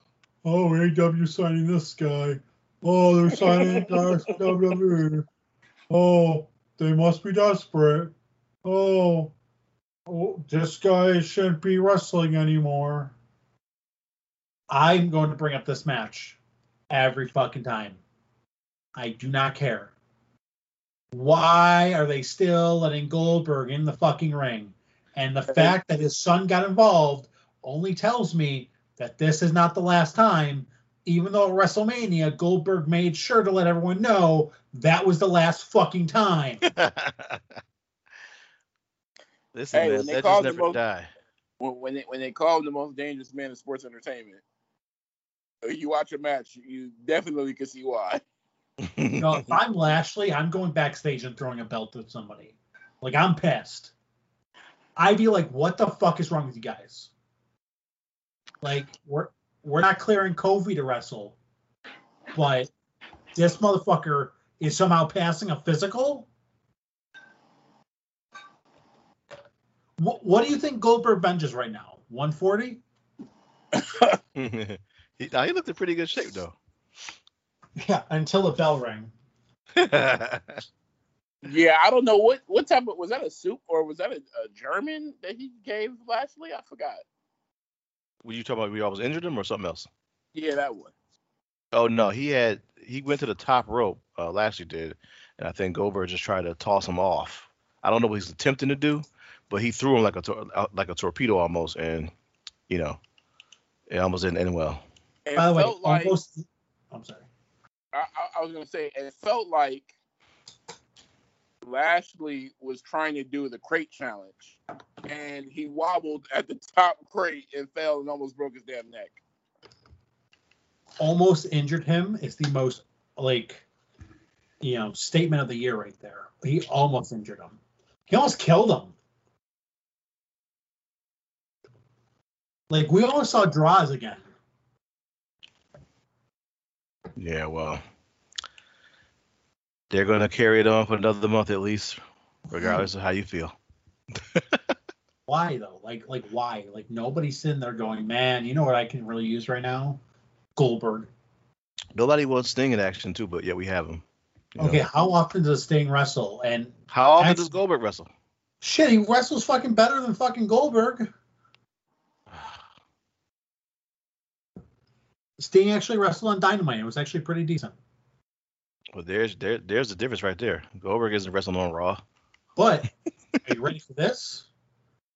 oh AW signing this guy. Oh, they're signing guys WWE. Oh, they must be desperate. Oh, oh, this guy shouldn't be wrestling anymore. I'm going to bring up this match every fucking time. I do not care. Why are they still letting Goldberg in the fucking ring? And the fact that his son got involved only tells me that this is not the last time. Even though at WrestleMania, Goldberg made sure to let everyone know that was the last fucking time. Listen, Hey, man, when they that call just the never most- die. When when they when they call him the most dangerous man in sports entertainment, uh, you watch a match, you definitely can see why. You know, if I'm Lashley, I'm going backstage and throwing a belt at somebody. Like I'm pissed. I'd be like, what the fuck is wrong with you guys? Like, we're we're not clearing Kofi to wrestle, but this motherfucker is somehow passing a physical. What, what do you think Goldberg benches right now? 140? he, nah, he looked in pretty good shape though. Yeah, until the bell rang. Yeah, I don't know what what type of was that a soup or was that a, a German that he gave Lashley? I forgot. Were you talking about we almost injured him or something else? Yeah, that one. Oh no, he had he went to the top rope. Uh, Lashley did, and I think Goldberg just tried to toss him off. I don't know what he's attempting to do, but he threw him like a tor- uh, like a torpedo almost, and you know, it almost didn't end well. It By the way, felt like almost. I'm sorry. I, I, I was gonna say it felt like Lashley was trying to do the crate challenge, and he wobbled at the top crate and fell and almost broke his damn neck. almost injured him is the most like you know statement of the year right there. He almost injured him. He almost killed him. Like we almost saw draws again. Yeah, well, they're gonna carry it on for another month at least, regardless of how you feel. Why though? Like like why? Like nobody's sitting there going, man, you know what I can really use right now? Goldberg. Nobody wants Sting in action too, but yet we have him. you know. Okay, how often does Sting wrestle? And How often That's- does Goldberg wrestle? shit, he wrestles fucking better than fucking Goldberg. Sting actually wrestled on Dynamite. It was actually pretty decent. Well, there's there there's the difference right there. Goldberg isn't wrestling on Raw. But are you ready for this?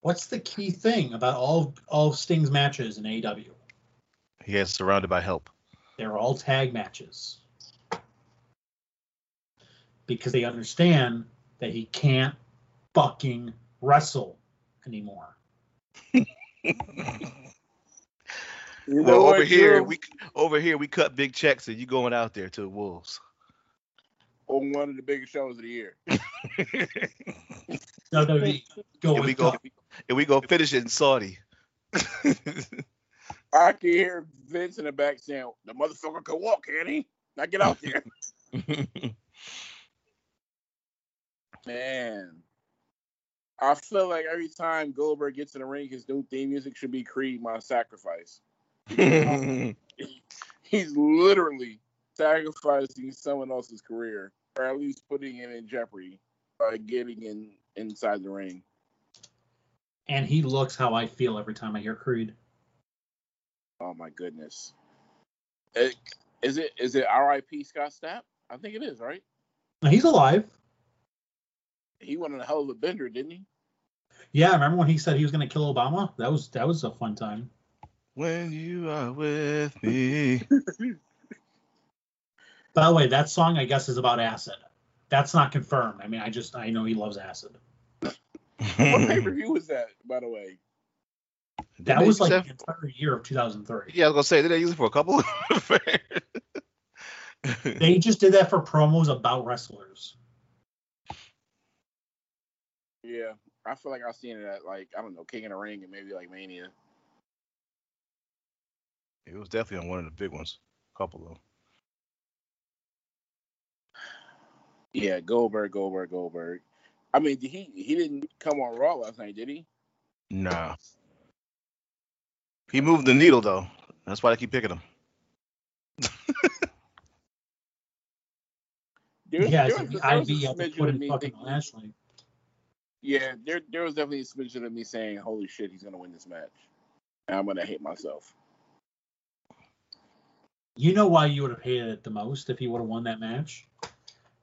What's the key thing about all all Sting's matches in AEW? He gets surrounded by help. They're all tag matches. Because they understand that he can't fucking wrestle anymore. You Well, over here Drew? we over here we cut big checks, and you going out there to the Wolves. On one of the biggest shows of the year. WWE go Here we go. go. and we go finish it in Saudi. I can hear Vince in the back saying, "The motherfucker can walk, can he? Now get out there, man." I feel like every time Goldberg gets in the ring, his new theme music should be "Creed My Sacrifice." He's literally sacrificing someone else's career, or at least putting it in jeopardy by getting in inside the ring. and he looks how I feel every time I hear Creed. Oh my goodness. It, is it is it R.I.P. Scott Stapp? I think it is, right? He's alive. He went on a hell of a bender, didn't he? Yeah, remember when he said he was going to kill Obama? That was that was a fun time. When you are with me. By the way, that song I guess is about acid. That's not confirmed. I mean, I just I know he loves acid. what pay per view was that, by the way? That was like the entire year of 2003. Yeah, I was gonna say, did they use it for a couple? they just did that for promos about wrestlers. Yeah, I feel like I've seen it at like I don't know, King of the Ring and maybe like Mania. It was definitely on one of the big ones. A couple of them. Yeah, Goldberg, Goldberg, Goldberg. I mean, he he didn't come on Raw last night, did he? Nah. He moved the needle though. That's why I keep picking him. there, yeah, there was, the there was a IV had smidgen put of in me fucking thinking- Lashley. Yeah, there there was definitely a smidgen of me saying, "Holy shit, he's gonna win this match," and I'm gonna hate myself. You know why you would have hated it the most if he would have won that match?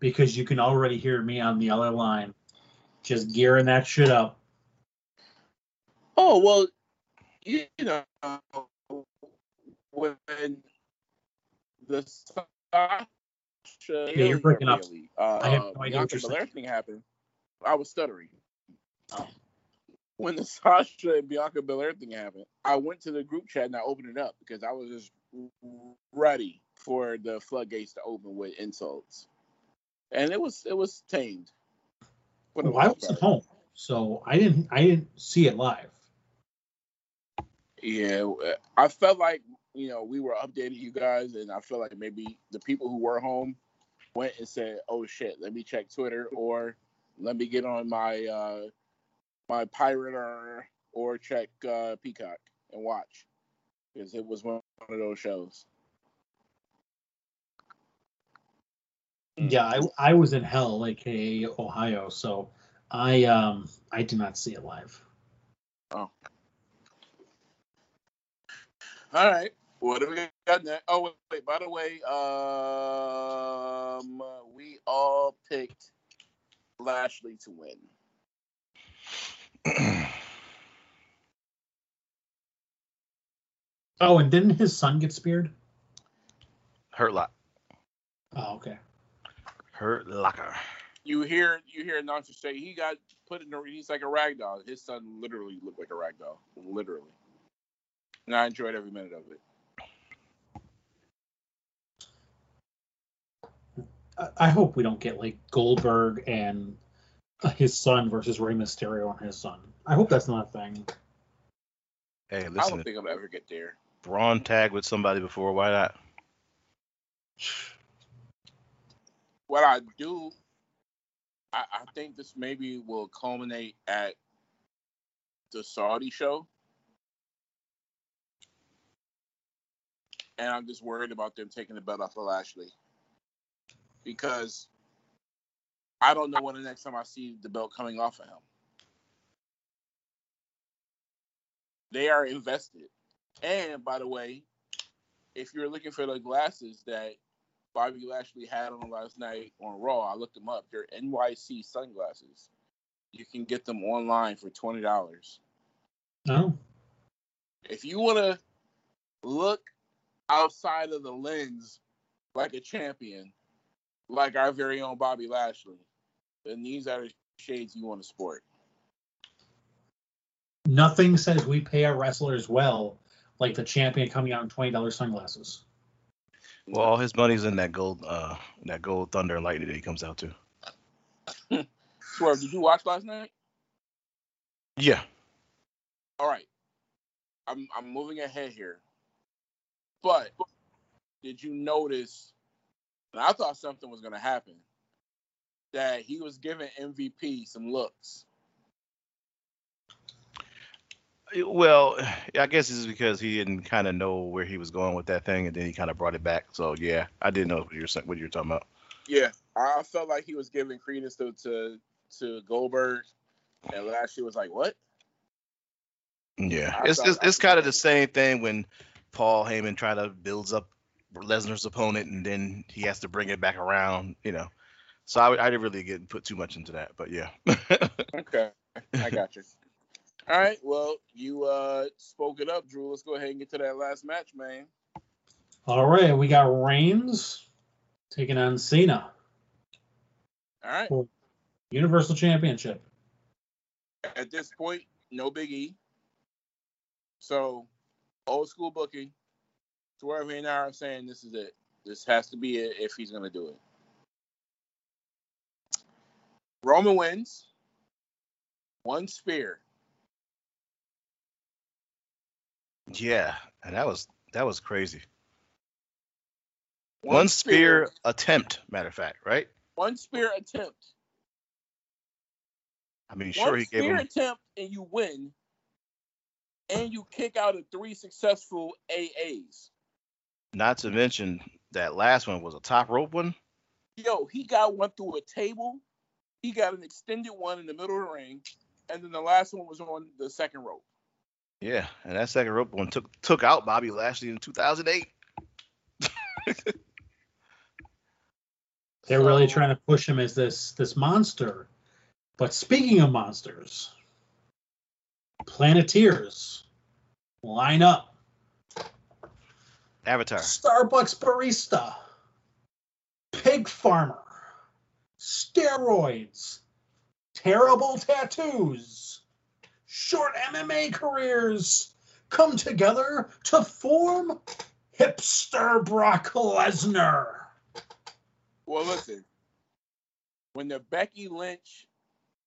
Because you can already hear me on the other line, just gearing that shit up. Oh well, you know when the Sasha Yeah, you're breaking up. Bailey, uh, I have no idea what Bianca you're saying. Thing happened, I was stuttering. Oh. When the Sasha and Bianca Belair thing happened, I went to the group chat and I opened it up because I was just ready for the floodgates to open with insults, and it was it was tamed. Well, I was at home, so I didn't I didn't see it live. Yeah, I felt like you know we were updating you guys, and I feel like maybe the people who were home went and said, "Oh shit, let me check Twitter or let me get on my uh, my pirate or or check uh, Peacock and watch," because it was one of those shows. Yeah, I, I was in hell, aka Ohio, so I um I did not see it live. Oh. All right, what have we got next? Oh wait, wait by the way, um, we all picked Lashley to win. Oh, and didn't his son get speared? Hurt lock. Oh, okay. Hurt locker. you hear you hear announcer say he got put in a he's like a rag doll. His son literally looked like a rag doll. Literally. And I enjoyed every minute of it. I, I hope we don't get like Goldberg and uh, his son versus Rey Mysterio and his son. I hope that's not a thing. Hey, listen. I don't think I'll ever get there. Braun tagged with somebody before. Why not? What I do I, I think this maybe will culminate at the Saudi show. And I'm just worried about them taking the belt off of Lashley. Because I don't know when the next time I see the belt coming off of him. They are invested. And by the way, if you're looking for the glasses that Bobby Lashley had on last night on Raw, I looked them up. They're NYC sunglasses. You can get them online for twenty dollars. No. If you want to look outside of the lens like a champion, like our very own Bobby Lashley, then these are the shades you want to sport. Nothing says we pay our wrestlers well like the champion coming out in twenty dollars sunglasses. Well, all his money's in that gold, uh, that gold thunder and lightning that he comes out to. Swerve, did you watch last night? Yeah. All right. I'm I'm moving ahead here. But did you notice and I thought something was gonna happen. That he was giving MVP some looks. Eh, well, I guess it's because he didn't kind of know where he was going with that thing, and then he kind of brought it back. So yeah, I didn't know what you're what you're talking about. Yeah. I felt like he was giving credence to to, to Goldberg and Lashley was like, What? Yeah, I it's it's, it's kind of the same thing when Paul Heyman try to builds up Lesnar's opponent and then he has to bring it back around, you know. So I, I didn't really get put too much into that, but yeah. Okay, I got you. All right, well, you uh spoke it up, Drew. Let's go ahead and get to that last match, man. All right, we got Reigns taking on Cena, All right. Universal Championship. At this point, no Big E. So, old school booking. Swerve and I are saying this is it. This has to be it if he's going to do it. Roman wins. One spear. Yeah, and that was that was crazy. One, spear, attempt, matter of fact, right? One spear attempt. I mean, sure one he gave it. One spear attempt and you win. And you kick out of three successful AAs. not to mention that last one was a top rope one. Yo, he got one through a table. He got an extended one in the middle of the ring. And then the last one was on the second rope. Yeah, and that second rope one took took out Bobby Lashley in 2008. They're really trying to push him as this this monster. But speaking of monsters, Planeteers line up. Avatar. Starbucks barista, pig farmer, steroids, terrible tattoos, short MMA careers come together to form hipster Brock Lesnar. Well, listen. When the Becky Lynch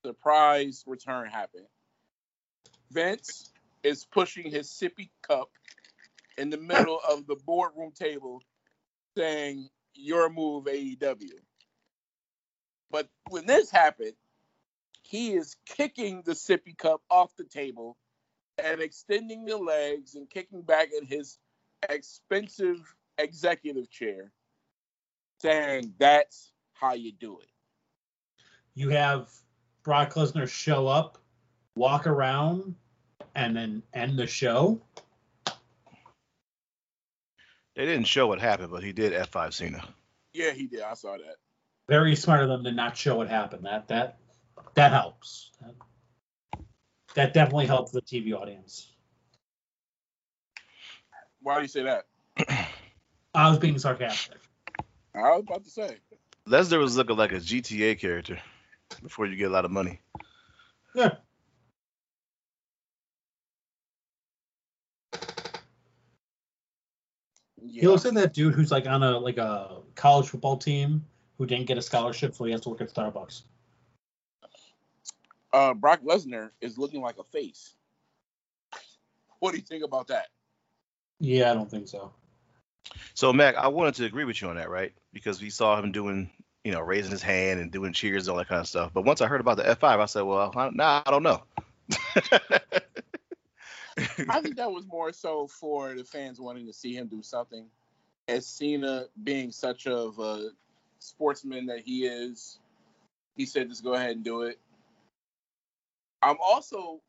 surprise return happened, Vince is pushing his sippy cup in the middle of the boardroom table saying, Your move, AEW. But when this happened, he is kicking the sippy cup off the table and extending the legs and kicking back in his expensive executive chair, saying, That's how you do it. You have Brock Lesnar show up, walk around, and then end the show. They didn't show what happened, but he did F5 Cena. Yeah, he did. I saw that. Very smart of them to not show what happened. That that that helps. That, that definitely helps the TV audience. Why do you say that? I was being sarcastic. I was about to say. Lesnar was looking like a GTA character before you get a lot of money. Yeah. Yeah. He looks like that dude who's like on a like a college football team who didn't get a scholarship, so he has to work at Starbucks. Uh, Brock Lesnar is looking like a face. What do you think about that? Yeah, I don't think so. So Mac, I wanted to agree with you on that, right? Because we saw him doing, you know, raising his hand and doing cheers and all that kind of stuff. But once I heard about the F5, I said, well, I, nah, I don't know. I think that was more so for the fans wanting to see him do something. As Cena being such of a sportsman that he is, he said, just go ahead and do it. I'm also,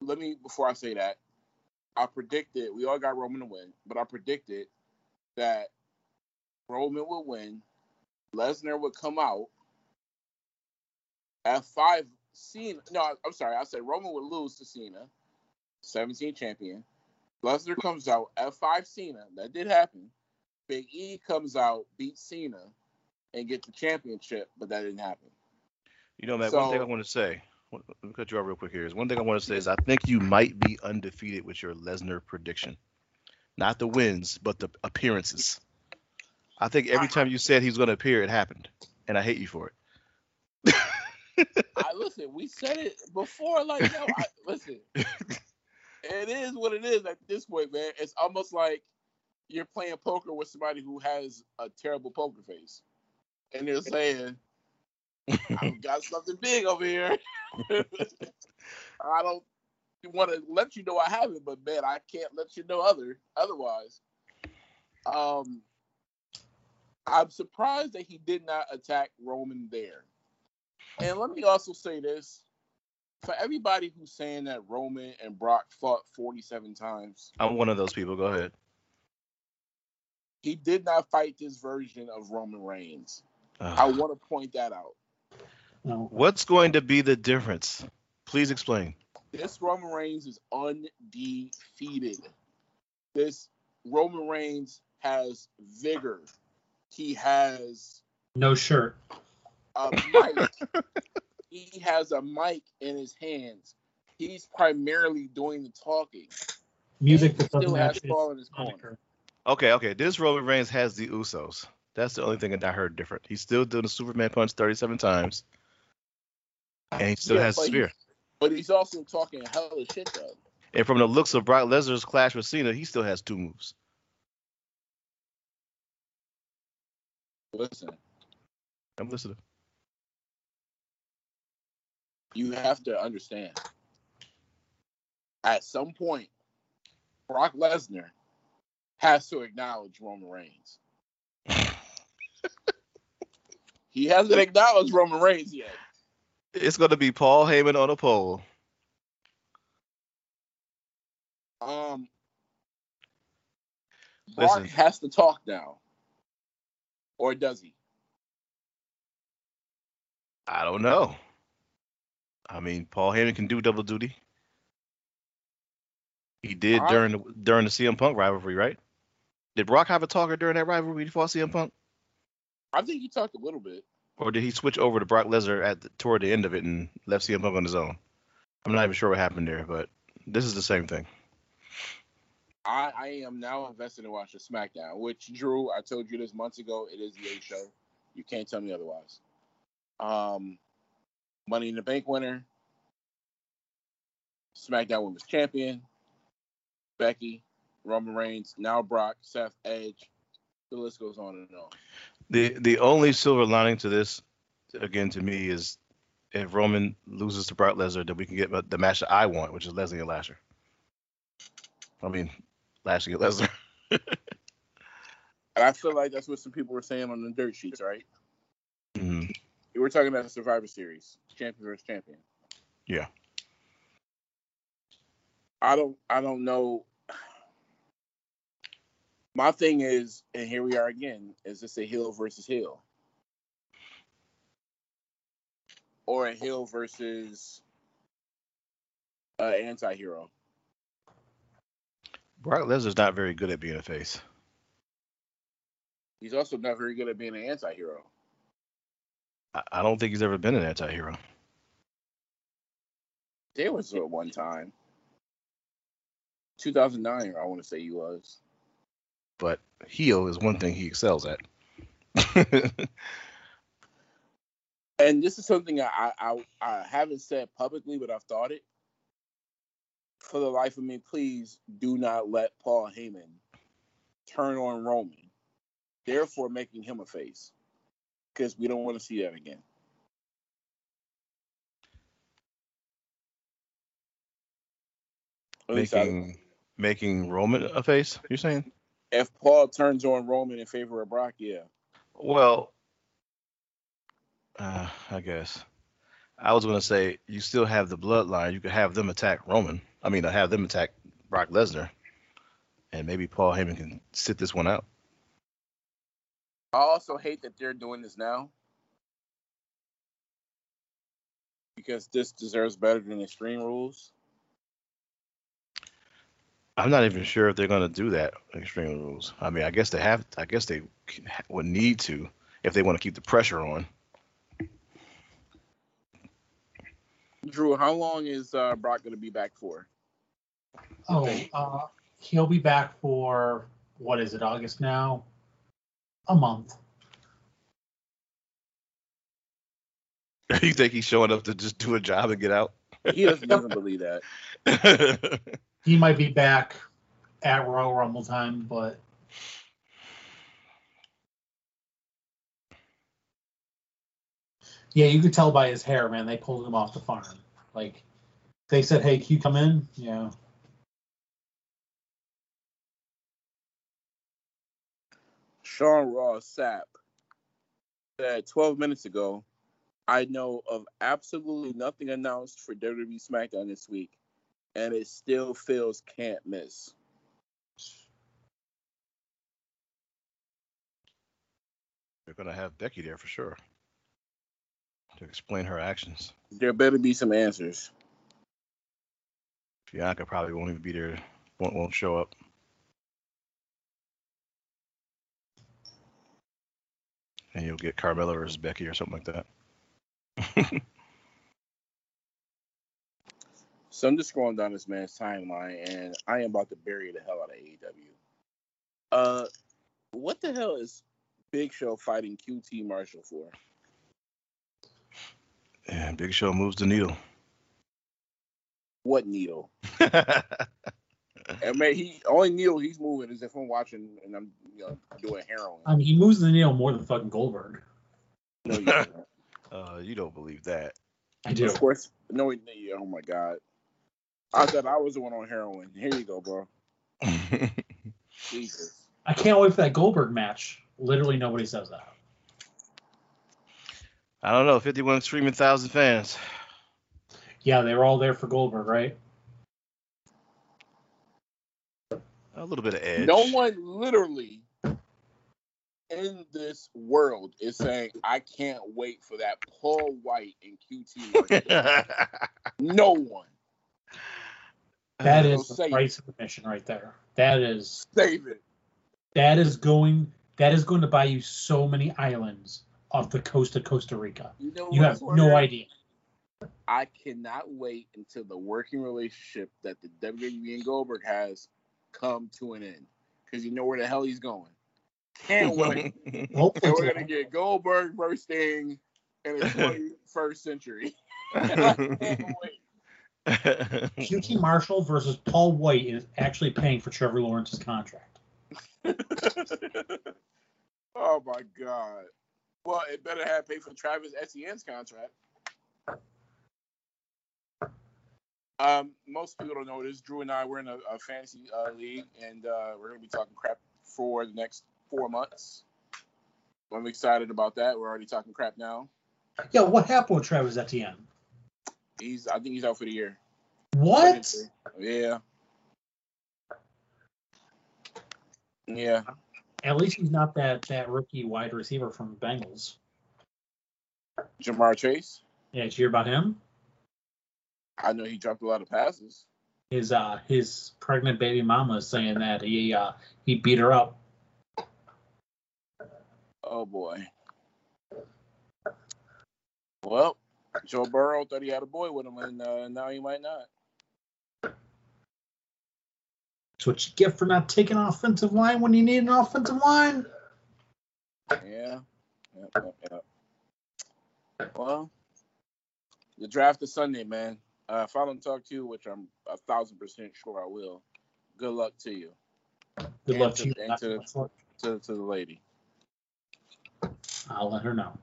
let me, before I say that, I predicted, we all got Roman to win, but I predicted that Roman would win, Lesnar would come out, F5 Cena. No, I'm sorry. I said Roman would lose to Cena, 17 champion. Lesnar comes out F5 Cena. That did happen. Big E comes out, beats Cena, and get the championship, but that didn't happen. You know, Matt, one thing I want to say, let me cut you off real quick here. Is one thing I want to say is I think you might be undefeated with your Lesnar prediction. Not the wins, but the appearances. I think every time you said he's going to appear, it happened. And I hate you for it. I listen. We said it before. Like, yo, I, listen. It is what it is at this point, man. It's almost like you're playing poker with somebody who has a terrible poker face, and they're saying, "I've got something big over here." I don't want to let you know I have it, but man, I can't let you know other otherwise. Um, I'm surprised that he did not attack Roman there. And let me also say this: for everybody who's saying that Roman and Brock fought 47 times, I'm one of those people. Go ahead. he did not fight this version of Roman Reigns. I want to point that out. Oh, no. What's going to be the difference? Please explain. This Roman Reigns is undefeated. This Roman Reigns has vigor. He has No shirt. a mic. he has a mic in his hands. He's primarily doing the talking. Music that still has match his Paul in his corner. Okay, okay. This Roman Reigns has the Usos. That's the only thing that I heard different. He's still doing the Superman punch 37 times, and he still Yeah, has a spear. But he's also talking hella shit though. And from the looks of Brock Lesnar's clash with Cena, he still has two moves. Listen, I'm listening. you have to understand. At some point, Brock Lesnar has to acknowledge Roman Reigns. he hasn't acknowledged Roman Reigns yet. It's going to be Paul Heyman on a pole. Um, Brock Listen. has to talk now, or does he? I don't know. I mean, Paul Heyman can do double duty. He did I- during the during the CM Punk rivalry, right? Did Brock have a talker during that rivalry fought CM Punk, I think he talked a little bit. Or did he switch over to Brock Lesnar at the, toward the end of it and left CM Punk on his own? I'm not even sure what happened there, but this is the same thing. I, I am now invested in watching SmackDown, which Drew, I told you this months ago, it is the A show. You can't tell me otherwise. Um, Money in the Bank winner, SmackDown Women's Champion, Becky, Roman Reigns, now Brock, Seth, Edge. The list goes on and on. The the only silver lining to this, again, to me, is if Roman loses to Brock Lesnar, then we can get the match that I want, which is Leslie and Lasher. I mean, Lashley and Lesnar. And I feel like that's what some people were saying on the dirt sheets, right? Mhm. We were talking about the Survivor Series, champion versus champion. Yeah. I don't I don't know. My thing is, and here we are again, is this a heel versus heel? Or a heel versus an anti-hero? Brock Lesnar's not very good at being a face. He's also not very good at being an anti-hero. I, I don't think he's ever been an anti-hero. There was at one time. 2009, I want to say he was. But heel is one thing he excels at. and this is something I, I I haven't said publicly, but I've thought it. For the life of me, please do not let Paul Heyman turn on Roman, therefore making him a face, because we don't want to see that again. At least I- making making Roman a face. You're saying? If Paul turns on Roman in favor of Brock, yeah. Well, uh, I guess I was gonna say you still have the bloodline. You could have them attack Roman. I mean, I have them attack Brock Lesnar, and maybe Paul Heyman can sit this one out. I also hate that they're doing this now because this deserves better than Extreme Rules. I'm not even sure if they're gonna do that Extreme Rules. I mean, I guess they have. I guess they would need to if they want to keep the pressure on. Drew, how long is uh, Brock going to be back for? Oh, uh, he'll be back for what is it? August now? A month. you think he's showing up to just do a job and get out? He doesn't even believe that. He might be back at Royal Rumble time, but yeah, you could tell by his hair, man. They pulled him off the farm. Like they said, "Hey, can you come in?" Yeah. Sean Ross Sapp said 12 minutes ago I know of absolutely nothing announced for WWE SmackDown this week, and it still feels can't miss. They're gonna have Becky there for sure to explain her actions. There better be some answers. Bianca probably won't even be there. Won't won't show up. And you'll get Carmella versus Becky or something like that. So I'm just scrolling down this man's timeline, and I am about to bury the hell out of AEW. Uh, what the hell is Big Show fighting QT Marshall for? and Big Show moves the needle. What needle? And man, he only needle he's moving is if I'm watching and I'm you know doing heroin. I mean, he moves the needle more than fucking Goldberg. No, you don't. uh, you don't believe that. I do. Of course, no. he- Oh my god, I thought I was the one on heroin. Here you go, bro. Jesus. I can't wait for that Goldberg match. Literally, nobody says that. I don't know. 51 streaming thousand fans. Yeah, they were all there for Goldberg, right? A little bit of edge. No one literally in this world is saying I can't wait for that Paul White and QT. Marshall." no one. That is say the it. price of admission right there. That is Save it. that is going that is going to buy you so many islands off the coast of Costa Rica. You know You have Swerve? no idea. I cannot wait until the working relationship that the WWE and Goldberg has come to an end. Because you know where the hell he's going. Can't wait. Hopefully, and we're gonna get Goldberg versus Sting in the 21st century. I can't wait. QT Marshall versus Paul White is actually paying for Trevor Lawrence's contract. oh my god. Well, it better have paid for Travis Etienne's contract. Um, most people don't know this. Drew and I we're in a, a fantasy uh, league, and uh, we're gonna be talking crap for the next four months. I'm excited about that. We're already talking crap now. Yeah, what happened with Travis Etienne? He's, I think he's out for the year. What? Yeah. Yeah. At least he's not that that rookie wide receiver from Bengals. Ja'Marr Chase. Yeah, did you hear about him? I know he dropped a lot of passes. His uh his pregnant baby mama is saying that he uh he beat her up. Oh boy. Well, Joe Burrow thought he had a boy with him, and uh, now he might not. That's what you get for not taking offensive line when you need an offensive line. Yeah. Yep, yep, yep. Well, the draft is Sunday, man. Uh, if I don't talk to you, which I'm a thousand percent sure I will, good luck to you, Good And luck to- to you. and to- to, to the lady. I'll let her know.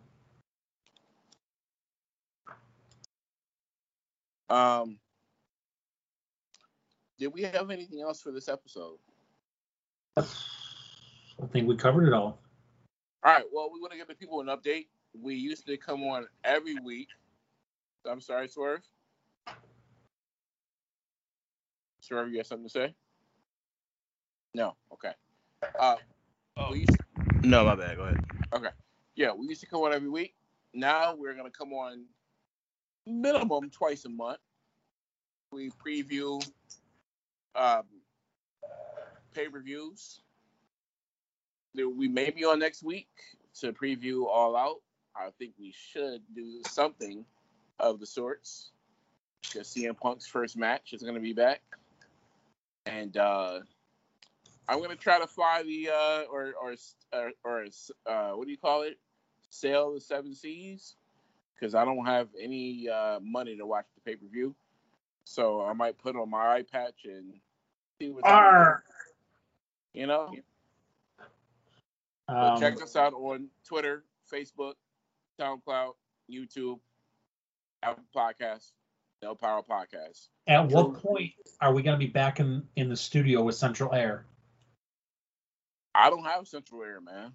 Um, did we have anything else for this episode? I think we covered it all. All right. Well, we want to give the people an update. We used to come on every week. I'm sorry, Swerve. Swerve, you got something to say? No. Okay. Uh, Oh. we used no, my bad. Go ahead. Okay. Yeah, we used to come on every week. Now we're gonna come on minimum twice a month. We preview um, pay per views. We may be on next week to preview All Out. I think we should do something of the sorts because CM Punk's first match is gonna be back, and uh, I'm gonna try to fly the uh, or or or, or uh, what do you call it? Sail the seven seas because I don't have any uh, money to watch the pay per view. So I might put on my eye patch and see what's Arr. you know. Um, check us out on Twitter, Facebook, SoundCloud, YouTube, Apple Podcasts, No Power Podcast. at what point are we going to be back in, in the studio with Central Air? I don't have Central Air, man.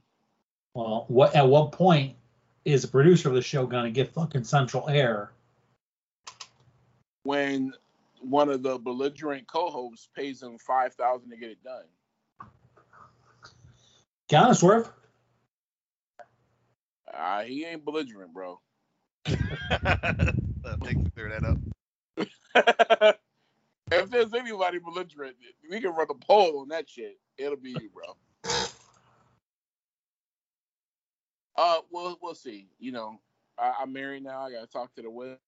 Well, what at what point is a producer of the show gonna get fucking central air? When one of the belligerent co-hosts pays him five thousand to get it done. Get honest, Swerve. Uh, he ain't belligerent, bro. Thanks for clearing that up. if there's anybody belligerent, we can run a poll on that shit. It'll be you, bro. Uh, we'll we'll see. You know, I, I'm married now. I gotta talk to the wife,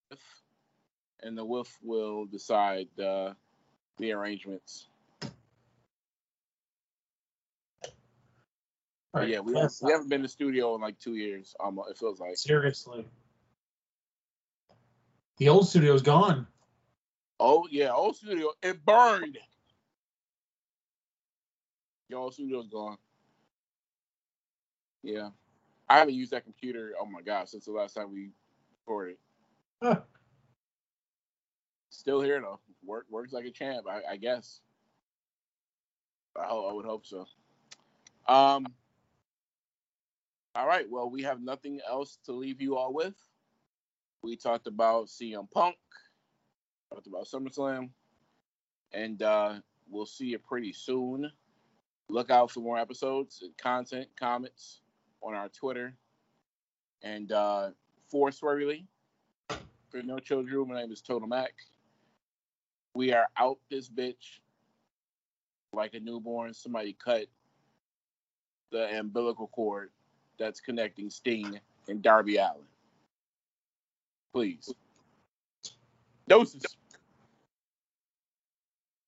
and the wife will decide uh, the arrangements. But yeah, we, Yes, we haven't been to the studio in like two years. Um, it feels like. seriously. The old studio's gone. Oh yeah, old studio. It burned. Your old studio's gone. Yeah, I haven't used that computer. Oh my god, since the last time we recorded. Huh. Still here though. Work works like a champ. I, I guess. I. I would hope so. Um. All right. Well, we have nothing else to leave you all with. We talked about CM Punk talked about SummerSlam, and uh, we'll see you pretty soon. Look out for more episodes and content, comments on our Twitter. And uh, for Swervely, for No Chill Drew, my name is Total Mac. We are out this bitch like a newborn. Somebody cut the umbilical cord that's connecting Sting and Darby Allin. Please. Doses.